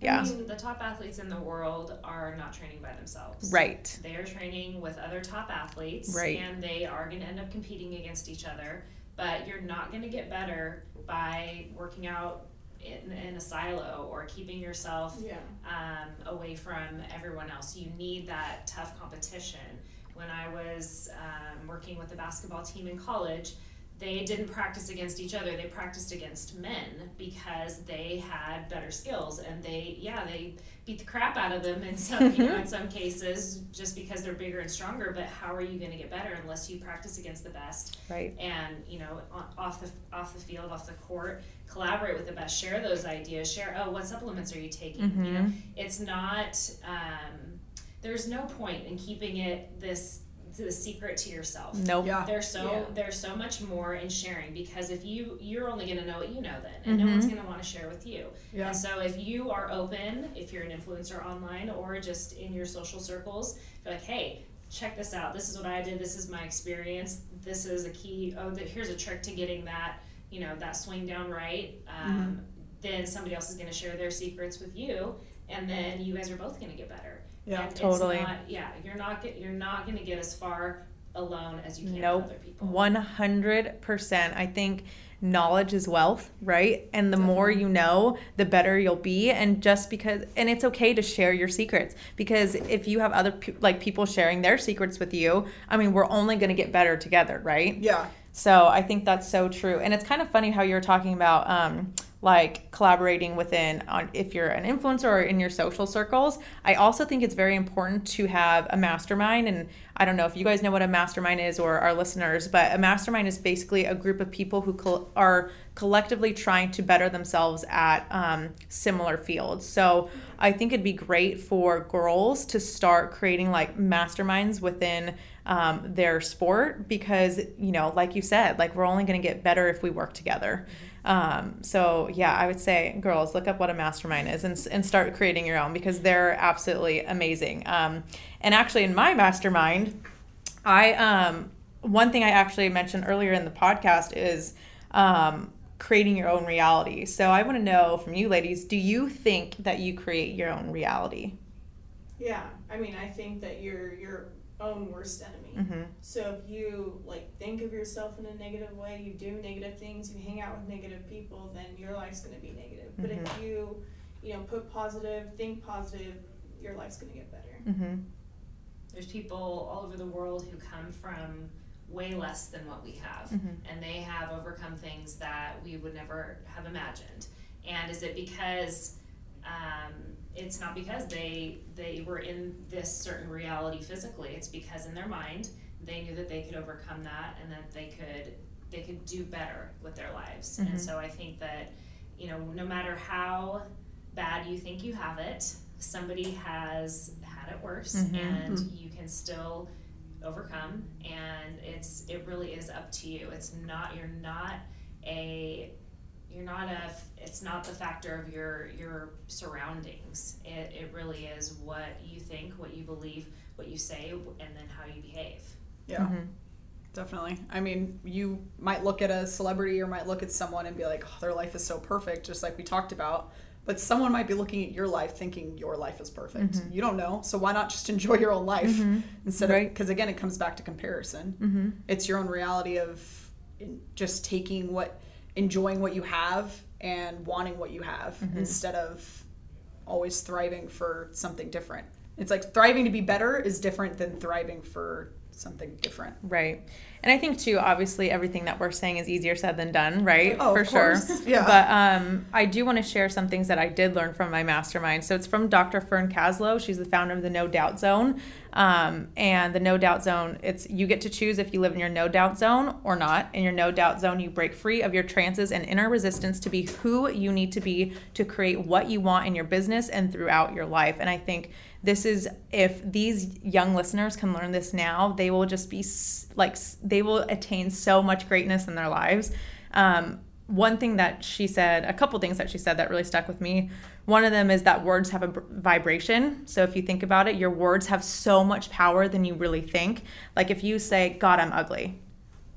Yeah. I mean, the top athletes in the world are not training by themselves. Right. They are training with other top athletes, Right. and they are going to end up competing against each other. But you're not going to get better by working out in, in a silo or keeping yourself Yeah. um, away from everyone else. You need that tough competition. When I was um, working with the basketball team in college, they didn't practice against each other. They practiced against men because they had better skills, and they, yeah, they beat the crap out of them in some, you know, in some cases, just because they're bigger and stronger. But how are you going to get better unless you practice against the best? Right. and you know off the off the field off the court collaborate with the best share those ideas share oh what supplements are you taking you know it's not um, there's no point in keeping it this the secret to yourself. Nope. Yeah. there's so Yeah. there's so much more in sharing because if you you're only going to know what you know then and no one's going to want to share with you. Yeah. and so if you are open if you're an influencer online or just in your social circles you're like hey check this out. This is what i did. This is my experience. This is a key oh the, here's a trick to getting that you know that swing down right. Um, then somebody else is going to share their secrets with you and then you guys are both going to get better Yeah. and Totally. it's not, yeah you're not get, you're not going to get as far alone as you can Nope. with other people 100%. I think knowledge is wealth, right? And the more you know, the better you'll be. And just because, and it's okay to share your secrets because if you have other pe- like people sharing their secrets with you, I mean, we're only going to get better together, right? Yeah. So I think that's so true, and it's kind of funny how you're talking about um, like collaborating within on if you're an influencer or in your social circles. I also think it's very important to have a mastermind, and I don't know if you guys know what a mastermind is or our listeners, but a mastermind is basically a group of people who are collectively trying to better themselves at um, similar fields. So I think it'd be great for girls to start creating like masterminds within um, their sport because you know like you said like we're only going to get better if we work together um, so yeah i would say girls look up what a mastermind is and, and start creating your own because they're absolutely amazing. Um, and actually in my mastermind i um, one thing i actually mentioned earlier in the podcast is um, creating your own reality. So i want to know from you ladies do you think that you create your own reality? Yeah, I mean, I think that you're your own worst enemy. Mhm. So if you like think of yourself in a negative way, you do negative things, you hang out with negative people, then your life's going to be negative. But if you, you know, put positive, think positive, your life's going to get better. mm-hmm. there's people all over the world who come from way less than what we have Mhm. and they have overcome things that we would never have imagined and is it because um, it's not because they they were in this certain reality physically it's because in their mind they knew that they could overcome that and that they could they could do better with their lives. And mm-hmm. so I think that you know no matter how bad you think you have it, somebody has had it worse, mm-hmm. and mm-hmm. you can still overcome. And it's it really is up to you. It's not you're not a you're not a it's not the factor of your your surroundings it, it really is what you think what you believe what you say and then how you behave Yeah. Mm-hmm. Definitely. I mean, you might look at a celebrity or might look at someone and be like, oh, their life is so perfect, just like we talked about. But someone might be looking at your life thinking your life is perfect. Mm-hmm. You don't know. So why not just enjoy your own life mm-hmm. instead of, because again, it comes back to comparison. It's your own reality of just taking what, enjoying what you have and wanting what you have mm-hmm. instead of always thriving for something different. It's like thriving to be better is different than thriving for something different. Right. And I think too, obviously everything that we're saying is easier said than done, right? Oh, For sure. Yeah. But um I do want to share some things that I did learn from my mastermind. So it's from Dr. Fern Kazlow. She's the founder of the No Doubt Zone. Um, and the No Doubt Zone, it's you get to choose if you live in your no doubt zone or not. In your no doubt zone, you break free of your trances and inner resistance to be who you need to be to create what you want in your business and throughout your life. And I think this is if these young listeners can learn this now they will just be like they will attain so much greatness in their lives. Um, one thing that she said a couple things that she said that really stuck with me. One of them is that words have a vibration. So if you think about it your words have so much power than you really think. Like if you say god i'm ugly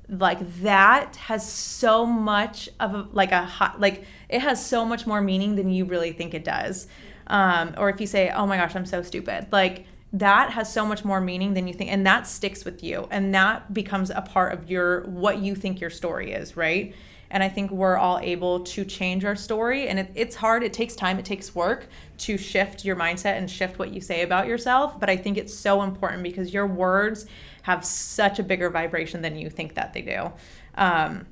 like that has so much of a like a hot like it has so much more meaning than you really think it does um or if you say oh my gosh i'm so stupid. Like that has so much more meaning than you think and that sticks with you and that becomes a part of your what you think your story is right? And i think we're all able to change our story and it, it's hard it takes time it takes work to shift your mindset and shift what you say about yourself but i think it's so important because your words have such a bigger vibration than you think that they do. Um,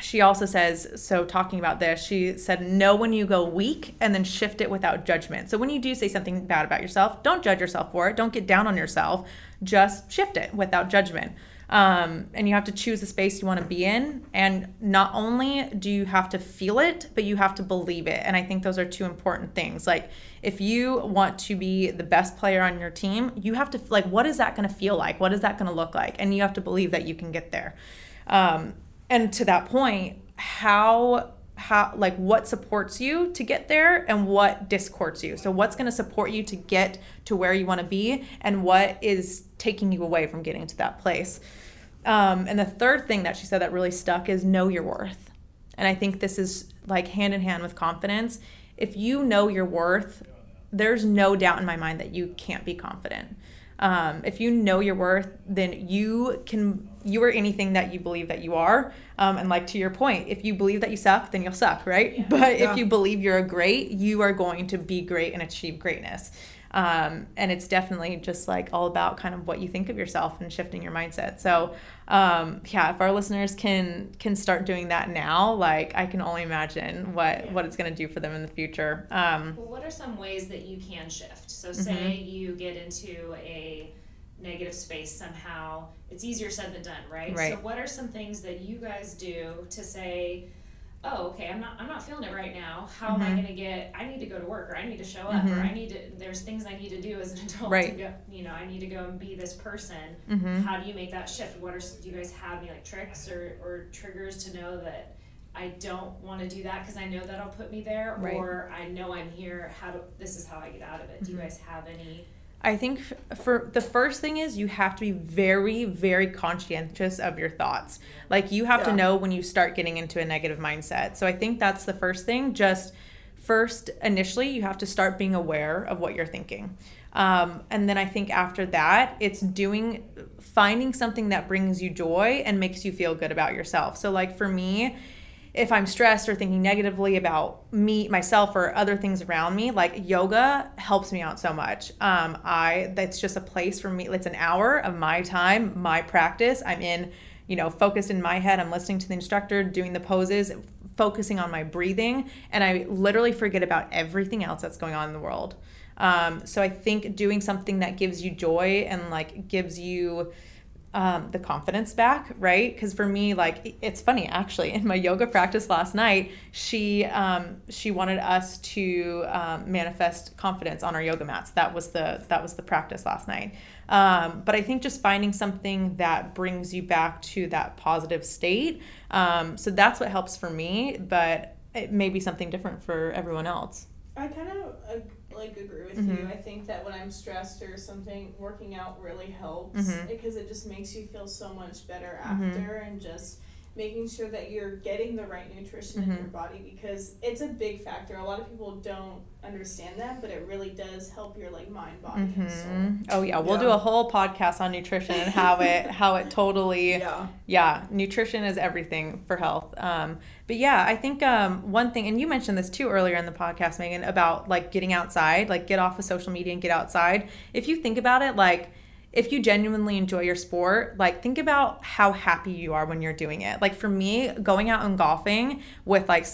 she also says so talking about this she said know when you go weak and then shift it without judgment. So when you do say something bad about yourself don't judge yourself for it. Don't get down on yourself. Just shift it without judgment. Um, and you have to choose the space you want to be in. And not only do you have to feel it but you have to believe it. And i think those are two important things. Like if you want to be the best player on your team you have to like what is that going to feel like? What is that going to look like? And you have to believe that you can get there. Um, and to that point how how like what supports you to get there and what discords you. So what's going to support you to get to where you want to be and what is taking you away from getting to that place. Um, and the third thing that she said that really stuck is know your worth. And i think this is like hand in hand with confidence. If you know your worth there's no doubt in my mind that you can't be confident. Um, if you know your worth then you can you are anything that you believe that you are. Um, and like to your point if you believe that you suck then you'll suck right? But Yeah. if you believe you're a great you are going to be great and achieve greatness. Um, and it's definitely just like all about kind of what you think of yourself and shifting your mindset. So um, yeah if our listeners can can start doing that now like i can only imagine what what it's going to do for them in the future. Um, well what are some ways that you can shift? So say you get into a negative space somehow. It's easier said than done right, Right. so what are some things that you guys do to say oh okay i'm not i'm not feeling it right now. How am i mm-hmm. going to get i need to go to work or i need to show up or mm-hmm. i need to there's things i need to do as an adult Right. to go you know i need to go and be this person. Mm-hmm. how do you make that shift? What are do you guys have any like tricks or, or triggers to know that i don't want to do that because i know that'll put me there? Right. or i know i'm here how do this is how i get out of it. Do you mm-hmm. guys have any I think for the first thing is you have to be very, very conscientious of your thoughts. Like you have to know when you start getting into a negative mindset. So I think that's the first thing. Just first, initially, you have to start being aware of what you're thinking. Um, and then I think after that, it's doing, finding something that brings you joy and makes you feel good about yourself. So, like for me, if I'm stressed or thinking negatively about me, myself, or other things around me, like yoga helps me out so much. Um, I that's just a place for me. It's an hour of my time, my practice. I'm in, you know, focused in my head. I'm listening to the instructor, doing the poses, focusing on my breathing, and I literally forget about everything else that's going on in the world. Um, so I think doing something that gives you joy and like gives you um, the confidence back, right? Because for me, like it's funny actually. In my yoga practice last night, she um, she wanted us to um, manifest confidence on our yoga mats. That was the that was the practice last night. Um, but I think just finding something that brings you back to that positive state. Um, so that's what helps for me. But it may be something different for everyone else. I kind of uh, like agree with Mhm. you. I think that when I'm stressed or something, working out really helps Mhm. because it just makes you feel so much better Mhm. after and just making sure that you're getting the right nutrition in Mhm. your body because it's a big factor. A lot of people don't understand that, but it really does help your like mind, body, and soul. Oh yeah, we'll Yeah. do a whole podcast on nutrition and how it how it totally Yeah. yeah nutrition is everything for health um, but yeah i think um, one thing and you mentioned this too earlier in the podcast megan about like getting outside like get off of social media and get outside if you think about it like if you genuinely enjoy your sport like think about how happy you are when you're doing it. Like for me going out and golfing with like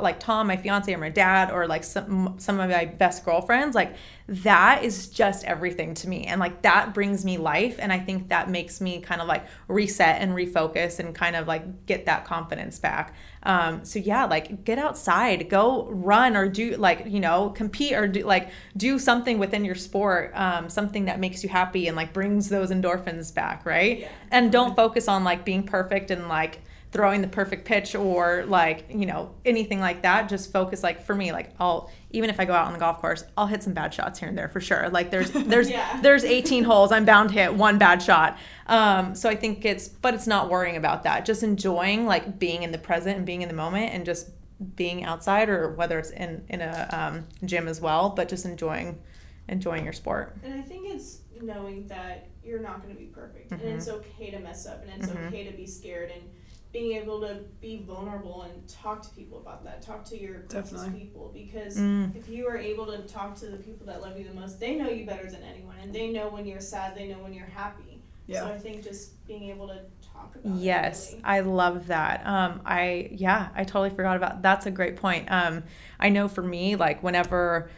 like tom my fiance or my dad or like some some of my best girlfriends like that is just everything to me. And like that brings me life. And i think that makes me kind of like reset and refocus and kind of like get that confidence back. Um, so yeah like get outside. Go run or do like you know compete or do like do something within your sport um, something that makes you happy and like brings those endorphins back right? Yeah. and don't focus on like being perfect and like throwing the perfect pitch or like you know anything like that just focus like for me like i'll even if i go out on the golf course i'll hit some bad shots here and there for sure. Like there's there's Yeah. there's 18 holes i'm bound to hit one bad shot. Um so i think it's but it's not worrying about that. Just enjoying like being in the present and being in the moment and just being outside or whether it's in in a um, gym as well but just enjoying enjoying your sport. And I think it's knowing that you're not going to be perfect, and it's okay to mess up, and it's Mhm. okay to be scared, and being able to be vulnerable and talk to people about that. Talk to your closest Definitely. people because Mm. if you are able to talk to the people that love you the most, they know you better than anyone, and they know when you're sad, they know when you're happy. Yeah. So I think just being able to talk about Yes, it. really. I love that. Um, I yeah, I totally forgot about. That's a great point. Um, I know for me, like whenever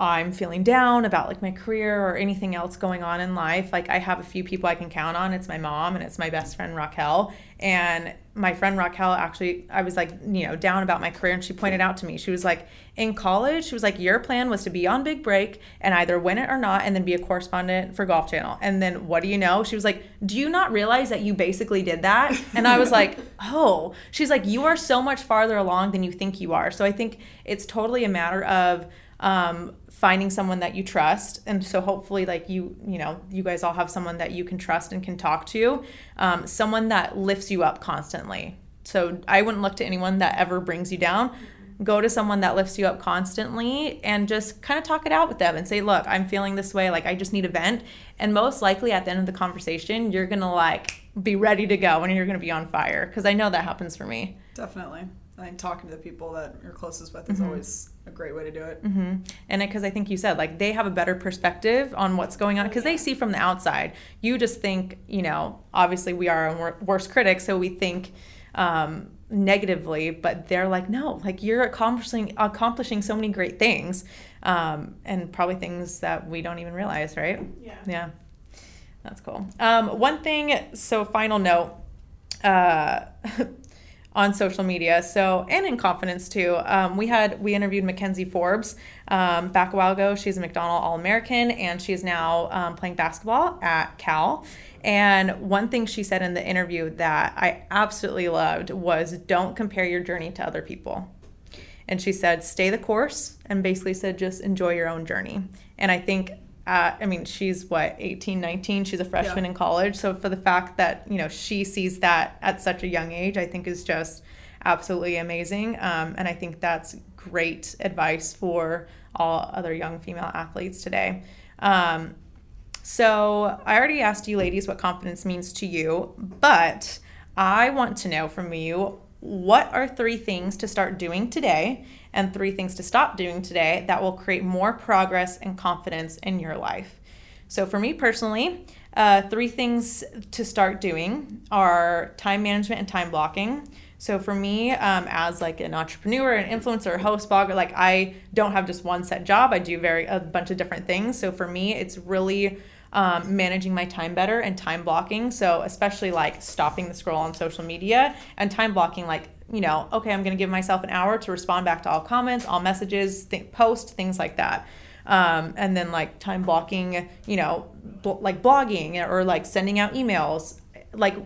I'm feeling down about like my career or anything else going on in life, like I have a few people I can count on. It's my mom and it's my best friend Raquel. And my friend Raquel actually, I was like, you know, down about my career, and she pointed out to me, she was like, in college, she was like, your plan was to be on Big Break and either win it or not, and then be a correspondent for Golf Channel. And then what do you know? She was like, do you not realize that you basically did that? And I was like, oh. She's like, you are so much farther along than you think you are. So I think it's totally a matter of um, finding someone that you trust. And so hopefully like you you know you guys all have someone that you can trust and can talk to um, someone that lifts you up constantly. So i wouldn't look to anyone that ever brings you down. Go to someone that lifts you up constantly and just kind of talk it out with them and say look i'm feeling this way. Like i just need a vent. And most likely at the end of the conversation you're gonna like be ready to go and you're gonna be on fire. Because i know that happens for me. Definitely. I think talking to the people that you're closest with is Mm-hmm. always a great way to do it. Mm-hmm. And because I think you said like they have a better perspective on what's going on because they see from the outside. You just think, you know, obviously we are our wor- worst critics, so we think um, negatively, but they're like, no, like you're accomplishing accomplishing so many great things, um, and probably things that we don't even realize, right? Yeah. Yeah, that's cool. Um, one thing, so final note, uh, on social media, so and in confidence too. Um, we had we interviewed McKenzie Forbes um, back a while ago. She's a McDonald All American, and she is now um, playing basketball at Cal. And one thing she said in the interview that I absolutely loved was, "Don't compare your journey to other people." and she said stay the course and basically said just enjoy your own journey and i think uh, i mean she's what 18 19 she's a freshman Yeah. in college. So for the fact that you know she sees that at such a young age i think is just absolutely amazing. Um, and i think that's great advice for all other young female athletes today. Um, so I already asked you ladies what confidence means to you, but I want to know from you what are three things to start doing today and three things to stop doing today that will create more progress and confidence in your life. So for me personally, uh, three things to start doing are time management and time blocking. So for me, um, as like an entrepreneur, an influencer, a host, blogger, like I don't have just one set job. I do very a bunch of different things. So for me, it's really um, managing my time better and time blocking. So, especially like stopping the scroll on social media and time blocking, like, you know, okay, I'm going to give myself an hour to respond back to all comments, all messages, th- post, things like that. Um, and then like time blocking, you know, bl- like blogging or like sending out emails, like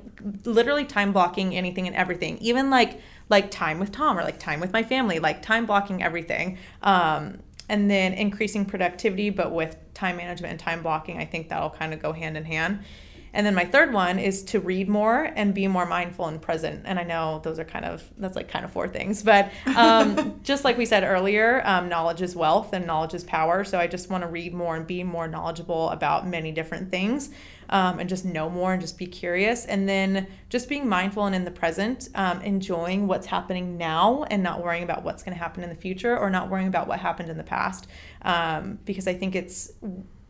literally time blocking anything and everything, even like like time with Tom or like time with my family, like time blocking everything. Um, and then increasing productivity, but with time management and time blocking, I think that'll kind of go hand in hand. And then my third one is to read more and be more mindful and present. And I know those are kind of, that's like kind of four things, but um, just like we said earlier, um, knowledge is wealth and knowledge is power. So I just want to read more and be more knowledgeable about many different things um, and just know more and just be curious. And then just being mindful and in the present, um, enjoying what's happening now and not worrying about what's going to happen in the future or not worrying about what happened in the past. Um, because I think it's,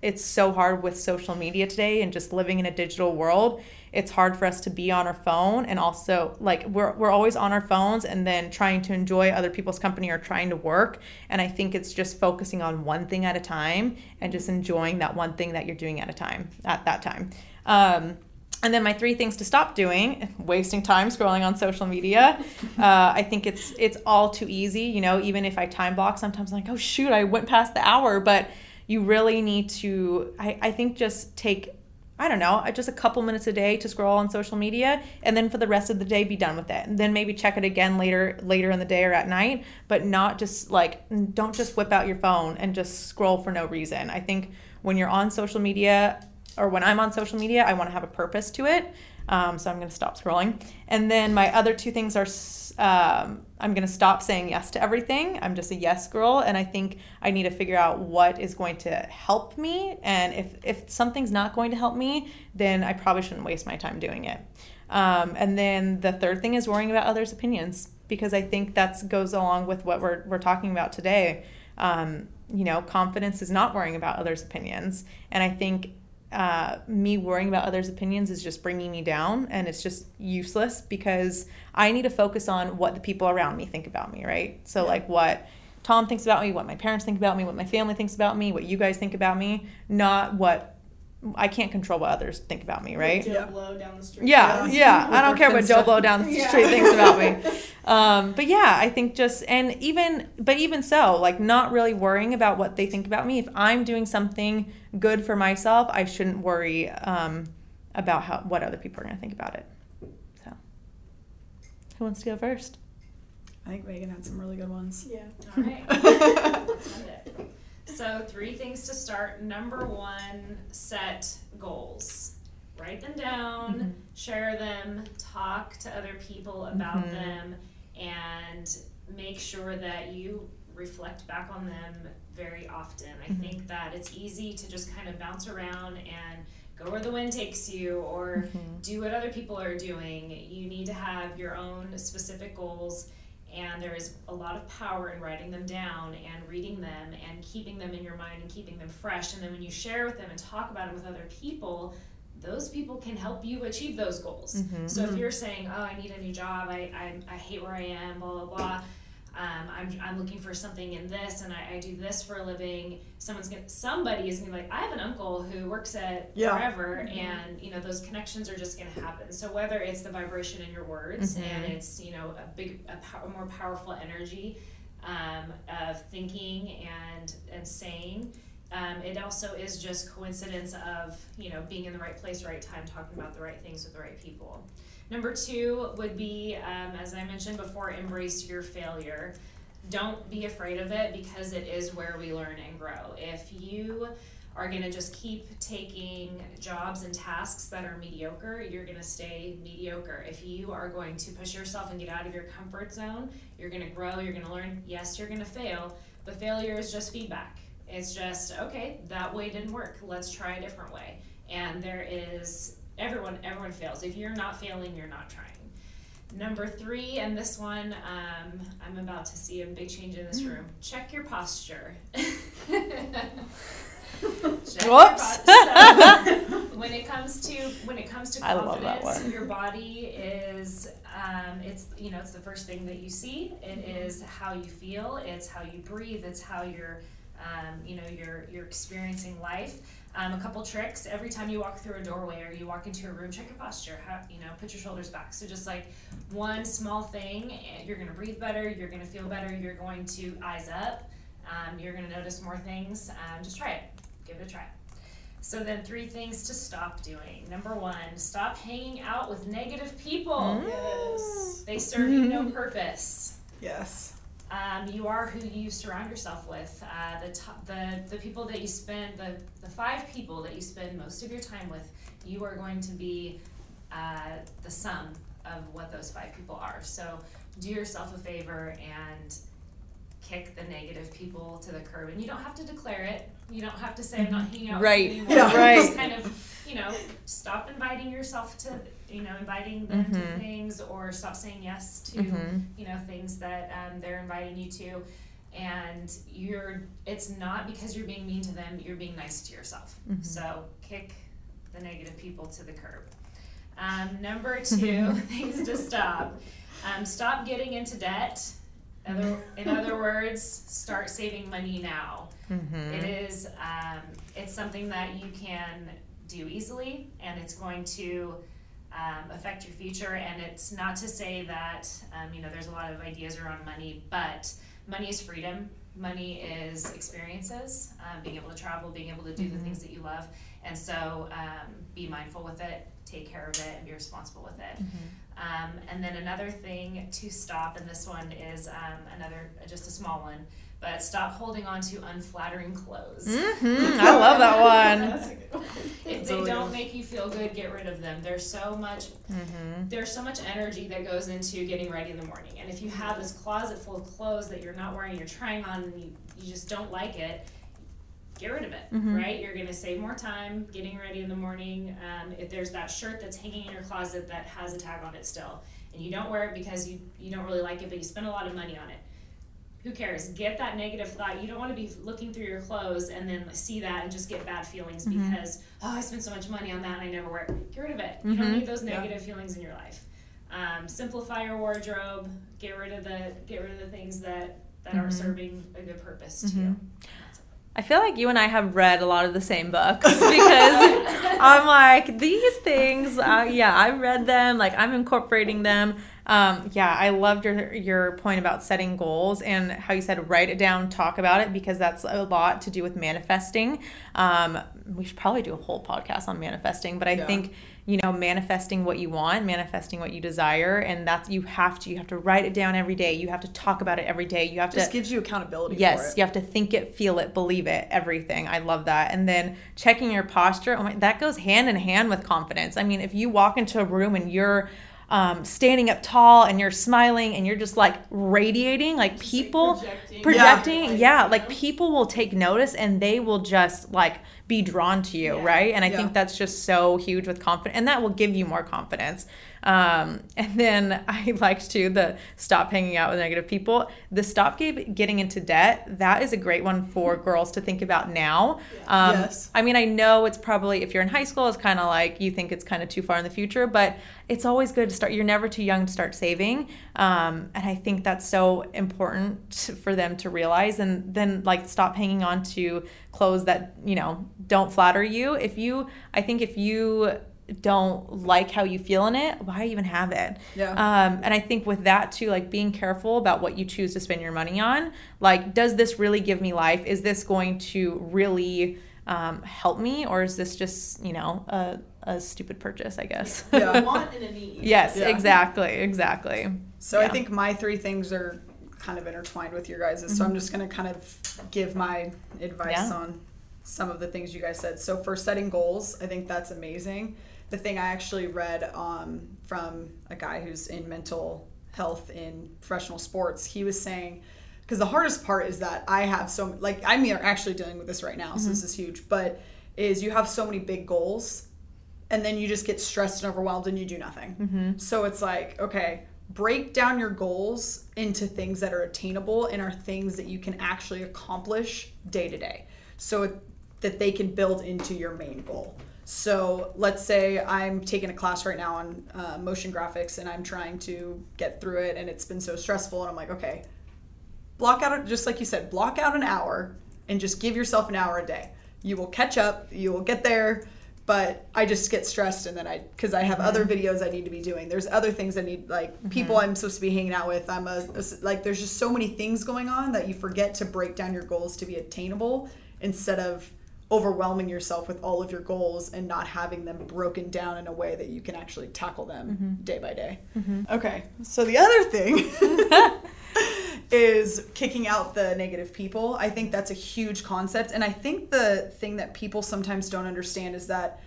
it's so hard with social media today and just living in a digital world. It's hard for us to be on our phone and also like we're we're always on our phones and then trying to enjoy other people's company or trying to work. And I think it's just focusing on one thing at a time and just enjoying that one thing that you're doing at a time at that time. Um, and then my three things to stop doing: wasting time scrolling on social media. Uh, I think it's it's all too easy. You know, even if I time block, sometimes I'm like, oh shoot, I went past the hour, but you really need to I, I think just take I don't know, just a couple minutes a day to scroll on social media and then for the rest of the day be done with it. And then maybe check it again later later in the day or at night, but not just like don't just whip out your phone and just scroll for no reason. I think when you're on social media or when I'm on social media, I want to have a purpose to it. Um, so I'm going to stop scrolling. And then my other two things are um, I'm going to stop saying yes to everything. I'm just a yes girl. And I think I need to figure out what is going to help me. And if, if something's not going to help me, then I probably shouldn't waste my time doing it. Um, and then the third thing is worrying about others' opinions because I think that goes along with what we're, we're talking about today. Um, you know, confidence is not worrying about others' opinions. And I think uh, me worrying about others' opinions is just bringing me down and it's just useless because I need to focus on what the people around me think about me, right? So, like, what Tom thinks about me, what my parents think about me, what my family thinks about me, what you guys think about me, not what I can't control what others think about me, right? Joe Yeah. Blow down the street. Yeah, yeah. I don't care what Joe Blow down the Yeah. street thinks about me. Um, but yeah, I think just and even but even so, like not really worrying about what they think about me. If I'm doing something good for myself, I shouldn't worry um, about how what other people are going to think about it. So, who wants to go first? I think Megan had some really good ones. Yeah. All right. Let's send it. So, three things to start. Number one, set goals. Write them down, share them, talk to other people about Mhm. them, and make sure that you reflect back on them very often. I Mhm. think that it's easy to just kind of bounce around and go where the wind takes you or Mhm. do what other people are doing. You need to have your own specific goals, and there is a lot of power in writing them down and reading them and keeping them in your mind and keeping them fresh. And then when you share with them and talk about it with other people, those people can help you achieve those goals. Mhm. So if you're saying, "Oh, I need a new job. I I, I hate where I am," blah blah blah. Um, I'm, I'm looking for something in this and I, I do this for a living. Someone's gonna somebody is gonna be like, I have an uncle who works at Yeah. wherever and you know those connections are just gonna happen. So whether it's the vibration in your words Mhm. and it's you know a big a, pow- a more powerful energy um, of thinking and and saying. Um, it also is just coincidence of you know being in the right place, right time, talking about the right things with the right people. Number two would be, um, as I mentioned before, embrace your failure. Don't be afraid of it because it is where we learn and grow. If you are going to just keep taking jobs and tasks that are mediocre, you're going to stay mediocre. If you are going to push yourself and get out of your comfort zone, you're going to grow, you're going to learn. Yes, you're going to fail, but failure is just feedback. It's just, okay, that way didn't work. Let's try a different way. And there is everyone everyone fails. If you're not failing, you're not trying. Number three, and this one, um, I'm about to see a big change in this room. Check your posture. Check your Whoops. So, when it comes to when it comes to I love that confidence, your body is um, it's you know it's the first thing that you see. It is how you feel. It's how you breathe. It's how you're um, you know you're you're experiencing life. Um, a couple tricks every time you walk through a doorway or you walk into a room, check your posture. How, you know, put your shoulders back. So just like one small thing, you're gonna breathe better. You're gonna feel better. You're going to eyes up. Um, you're gonna notice more things. Um, just try it. Give it a try. So then, three things to stop doing. Number one, stop hanging out with negative people. Yes. They serve you no purpose. Yes. Um, you are who you surround yourself with. Uh, the, the the people that you spend the the five people that you spend most of your time with, you are going to be uh, the sum of what those five people are. So do yourself a favor and kick the negative people to the curb. And you don't have to declare it. You don't have to say I'm not hanging out Right. with you anymore. Yeah. Right. Just kind of, you know, stop inviting yourself to, you know, inviting them to things or stop saying yes to, you know, things that um, they're inviting you to. And you're, it's not because you're being mean to them, you're being nice to yourself. So kick the negative people to the curb. Um, number two, things to stop. Um, stop getting into debt. Other, in other words, start saving money now. It is, um, it's something that you can do easily, and it's going to um, affect your future. And it's not to say that, um, you know, there's a lot of ideas around money, but money is freedom. Money is experiences, um, being able to travel, being able to do the things that you love. And so um, be mindful with it, take care of it, and be responsible with it. Um, and then another thing to stop, and this one is um, another, just a small one, but stop holding on to unflattering clothes. Mhm, I love that one. That's a good one. If they don't make you feel good, get rid of them. There's so much there's so much energy that goes into getting ready in the morning. And if you have this closet full of clothes that you're not wearing, you're trying on and you, you just don't like it, get rid of it, right? You're gonna save more time getting ready in the morning. Um, if there's that shirt that's hanging in your closet that has a tag on it still, and you don't wear it because you, you don't really like it, but you spend a lot of money on it. Who cares? Get that negative thought. You don't want to be looking through your clothes and then see that and just get bad feelings because oh, I spent so much money on that and I never wear it. Get rid of it. You don't need those negative feelings in your life. Um, simplify your wardrobe. Get rid of the get rid of the things that that aren't serving a good purpose to you. I feel like you and I have read a lot of the same books because I'm like these things. Uh, yeah, I read them. Like I'm incorporating them. Um, yeah, I loved your your point about setting goals and how you said write it down, talk about it because that's a lot to do with manifesting. Um, we should probably do a whole podcast on manifesting, but I Yeah. think you know manifesting what you want manifesting what you desire and that's you have to you have to write it down every day you have to talk about it every day you have to Just to gives you accountability. for Yes, it. you have to think it, feel it, believe it, everything. I love that. And then checking your posture, oh my, that goes hand in hand with confidence. I mean, if you walk into a room and you're um, standing up tall and you're smiling and you're just like radiating, like people projecting. projecting, Yeah. yeah, like people will take notice and they will just like be drawn to you, Yeah. right? And I Yeah. think that's just so huge with confidence, and that will give you more confidence. Um, and then I liked to the stop hanging out with negative people. The stop ge- getting into debt. That is a great one for girls to think about now. Um, Yes. I mean, I know it's probably if you're in high school, it's kind of like you think it's kind of too far in the future, but it's always good to start. You're never too young to start saving, um, and I think that's so important for them to realize. And then like stop hanging on to clothes that you know don't flatter you. If you, I think if you don't like how you feel in it, why even have it? Yeah. Um, and I think with that too, like being careful about what you choose to spend your money on. Like, does this really give me life? Is this going to really um, help me, or is this just you know a, a stupid purchase? I guess. Yeah. A want and a need. yes, Yeah. exactly, exactly. So I think my three things are kind of intertwined with your guys'. So I'm just going to kind of give my advice Mm-hmm. Yeah. on some of the things you guys said. So for setting goals, I think that's amazing. The thing I actually read um, from a guy who's in mental health in professional sports, he was saying, because the hardest part is that I have so like I mean I'm actually dealing with this right now, so this is huge. But is you have so many big goals and then you just get stressed and overwhelmed and you do nothing. So it's like, okay, break down your goals into things that are attainable and are things that you can actually accomplish day to day. So that they can build into your main goal. So let's say I'm taking a class right now on uh, motion graphics and I'm trying to get through it and it's been so stressful and I'm like, okay, block out just like you said block out an hour and just give yourself an hour a day you will catch up, you will get there. But I just get stressed, and then I, because I have mm-hmm. other videos I need to be doing. There's other things I need, like mm-hmm. people I'm supposed to be hanging out with. I'm a, a- like, there's just so many things going on that you forget to break down your goals to be attainable instead of overwhelming yourself with all of your goals and not having them broken down in a way that you can actually tackle them mm-hmm. day by day. Okay, so the other thing is kicking out the negative people. I think that's a huge concept. And I think the thing that people sometimes don't understand is that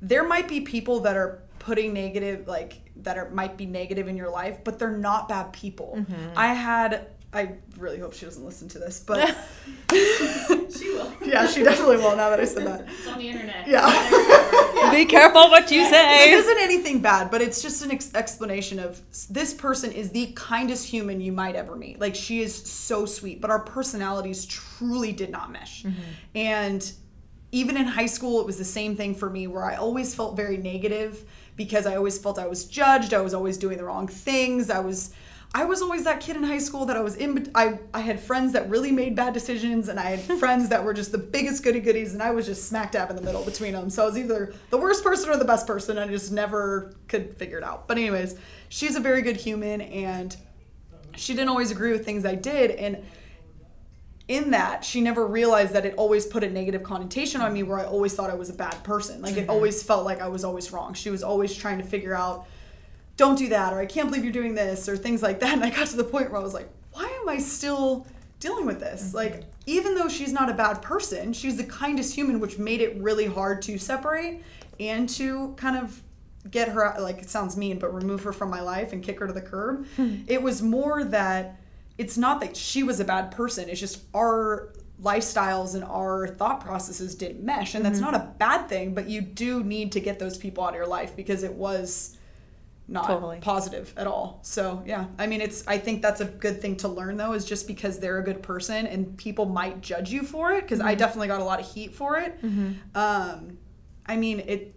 there might be people that are putting negative like that are might be negative in your life but they're not bad people mm-hmm. i had i really hope she doesn't listen to this but She will. yeah she definitely will now that i said that It's on the internet. yeah Be careful what you This say. isn't anything bad, but it's just an ex- explanation of this person is the kindest human you might ever meet. Like she is so sweet, but our personalities truly did not mesh. Mm-hmm. And even in high school, it was the same thing for me where I always felt very negative because I always felt I was judged. I was always doing the wrong things. I was. I was always that kid in high school that I was in. I I had friends that really made bad decisions, and I had friends that were just the biggest goody goodies, and I was just smack dab in the middle between them. So I was either the worst person or the best person, I just never could figure it out. But anyways, she's a very good human, and she didn't always agree with things I did, and in that she never realized that it always put a negative connotation on me where i always thought i was a bad person like it mm-hmm. always felt like i was always wrong she was always trying to figure out don't do that or i can't believe you're doing this or things like that. And i got to the point where i was like why am i still dealing with this? Mm-hmm. Like even though she's not a bad person she's the kindest human which made it really hard to separate and to kind of get her out- like it sounds mean but remove her from my life and kick her to the curb. Hmm. It was more that it's not that she was a bad person it's just our lifestyles and our thought processes didn't mesh and that's mm-hmm. not a bad thing but you do need to get those people out of your life because it was not Totally. positive at all. So yeah. I mean it's i think that's a good thing to learn though is just because they're a good person and people might judge you for it because i definitely got a lot of heat for it. Um i mean it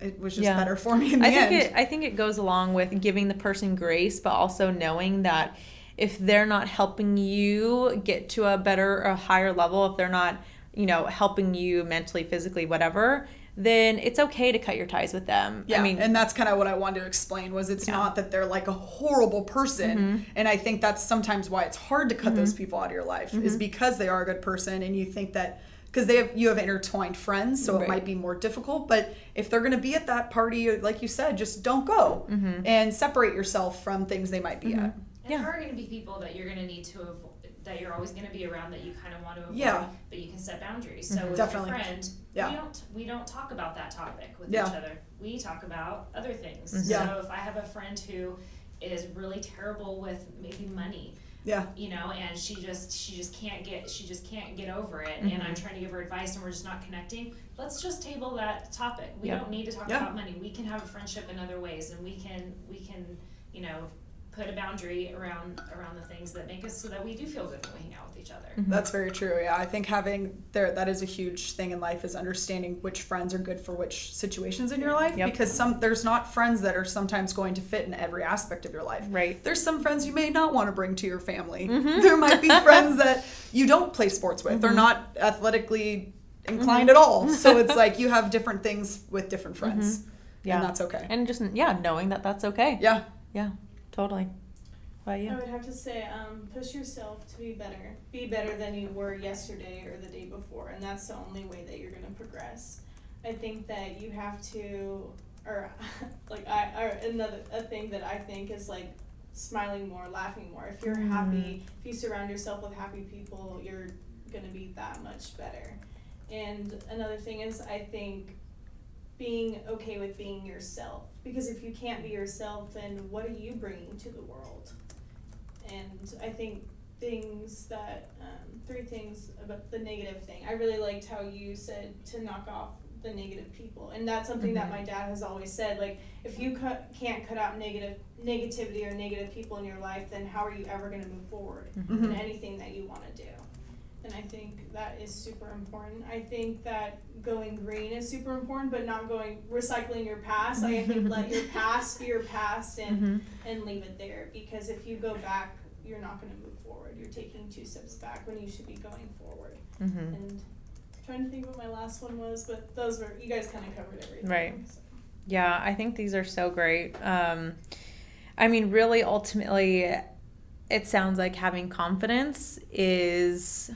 it was just Yeah. better for me in the I think end. it I think it goes along with giving the person grace, but also knowing that if they're not helping you get to a better a higher level, if they're not, you know, helping you mentally, physically, whatever, then it's okay to cut your ties with them. Yeah, I mean, and that's kind of what I wanted to explain was it's not that they're like a horrible person, mm-hmm. and I think that's sometimes why it's hard to cut those mm-hmm. people out of your life mm-hmm. is because they are a good person, and you think that because they have you have intertwined friends, so Right. it might be more difficult. But if they're going to be at that party, like you said, just don't go and separate yourself from things they might be at. And Yeah. there are going to be people that you're going to need to avoid, that you're always going to be around that you kind of want to avoid. Yeah. But you can set boundaries. So with Definitely. your friend, Yeah. we don't we don't talk about that topic with Yeah. each other. We talk about other things. Yeah. So if I have a friend who is really terrible with maybe money, Yeah, you know, and she just she just can't get she just can't get over it, and Mm-hmm. I'm trying to give her advice, and we're just not connecting. Let's just table that topic. We don't need to talk Yeah. about money. We can have a friendship in other ways, and we can we can you know put a boundary around around the things that make us so that we do feel good when we hang out with each other. Mhm. that's very true. Yeah, I think having there that is a huge thing in life is understanding which friends are good for which situations in your life Yep. because some there's not friends that are sometimes going to fit in every aspect of your life. Right. There's some friends you may not want to bring to your family. Mm-hmm. There might be friends that you don't play sports with. They're mm-hmm. not athletically mm-hmm. inclined at all. So it's like you have different things with different friends. Yeah. And that's okay. and just yeah, knowing that that's okay. yeah. Yeah, totally. Why I would have to say, um, push yourself to be better. Be better than you were yesterday or the day before, and that's the only way that you're gonna progress. I think that you have to, or like I, or another a thing that I think is like smiling more, laughing more. If you're happy, if you surround yourself with happy people, you're gonna be that much better. And another thing is, I think being okay with being yourself. Because if you can't be yourself, then what are you bringing to the world? And I think things that, um, three things about the negative thing. I really liked how you said to knock off the negative people. And that's something that my dad has always said. Like, if you cut, can't cut out negative negativity or negative people in your life, then how are you ever going to move forward in anything that you want to do? And I think that is super important. I think that going green is super important, but not going recycling your past. Like I think let your past be your past and and leave it there because if you go back, you're not going to move forward. You're taking two steps back when you should be going forward. Mm-hmm. And trying to think what my last one was, but those were you guys kind of covered everything. Right. so. Yeah, I think these are so great. Um, I mean, really, ultimately, it sounds like having confidence is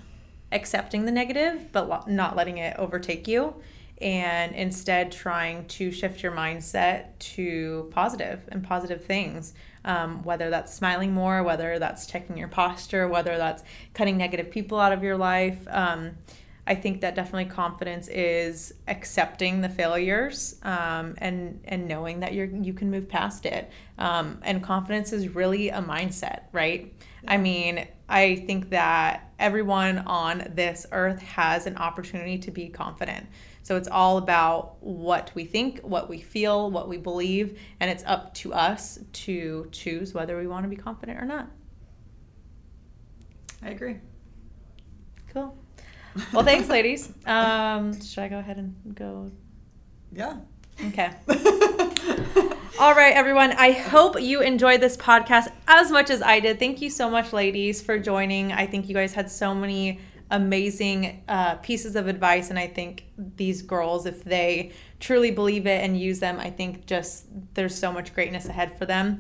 accepting the negative, but not letting it overtake you, and instead trying to shift your mindset to positive and positive things. Um, whether that's smiling more, whether that's checking your posture, whether that's cutting negative people out of your life. Um, I think that definitely confidence is accepting the failures um, and and knowing that you're you can move past it. Um, and confidence is really a mindset, right? I mean, I think that everyone on this earth has an opportunity to be confident. So it's all about what we think, what we feel, what we believe, and it's up to us to choose whether we want to be confident or not. I agree. Cool. Well, thanks, ladies. Um, should I go ahead and go? Yeah. Okay. All right, everyone. I hope you enjoyed this podcast as much as I did. Thank you so much, ladies, for joining. I think you guys had so many amazing uh, pieces of advice, and I think these girls, if they truly believe it and use them, I think just there's so much greatness ahead for them.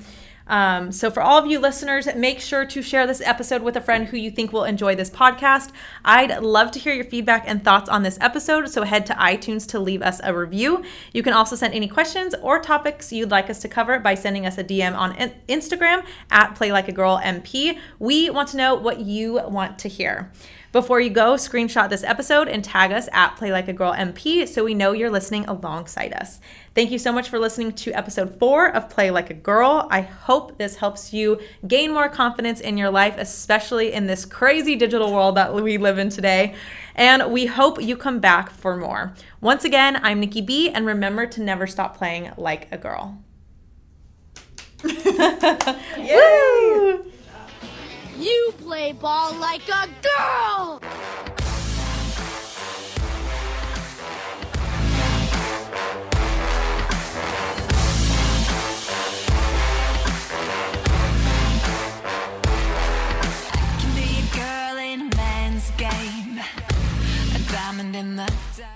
Um, so, for all of you listeners, make sure to share this episode with a friend who you think will enjoy this podcast. I'd love to hear your feedback and thoughts on this episode, so head to iTunes to leave us a review. You can also send any questions or topics you'd like us to cover by sending us a DM on Instagram at PlayLikeAGirlMP. We want to know what you want to hear. Before you go, screenshot this episode and tag us at Play Like a Girl MP so we know you're listening alongside us. Thank you so much for listening to episode four of Play Like a Girl. I hope this helps you gain more confidence in your life, especially in this crazy digital world that we live in today. And we hope you come back for more. Once again, I'm Nikki B, and remember to never stop playing like a girl. Yay! Woo! You play ball like a girl! in the dark.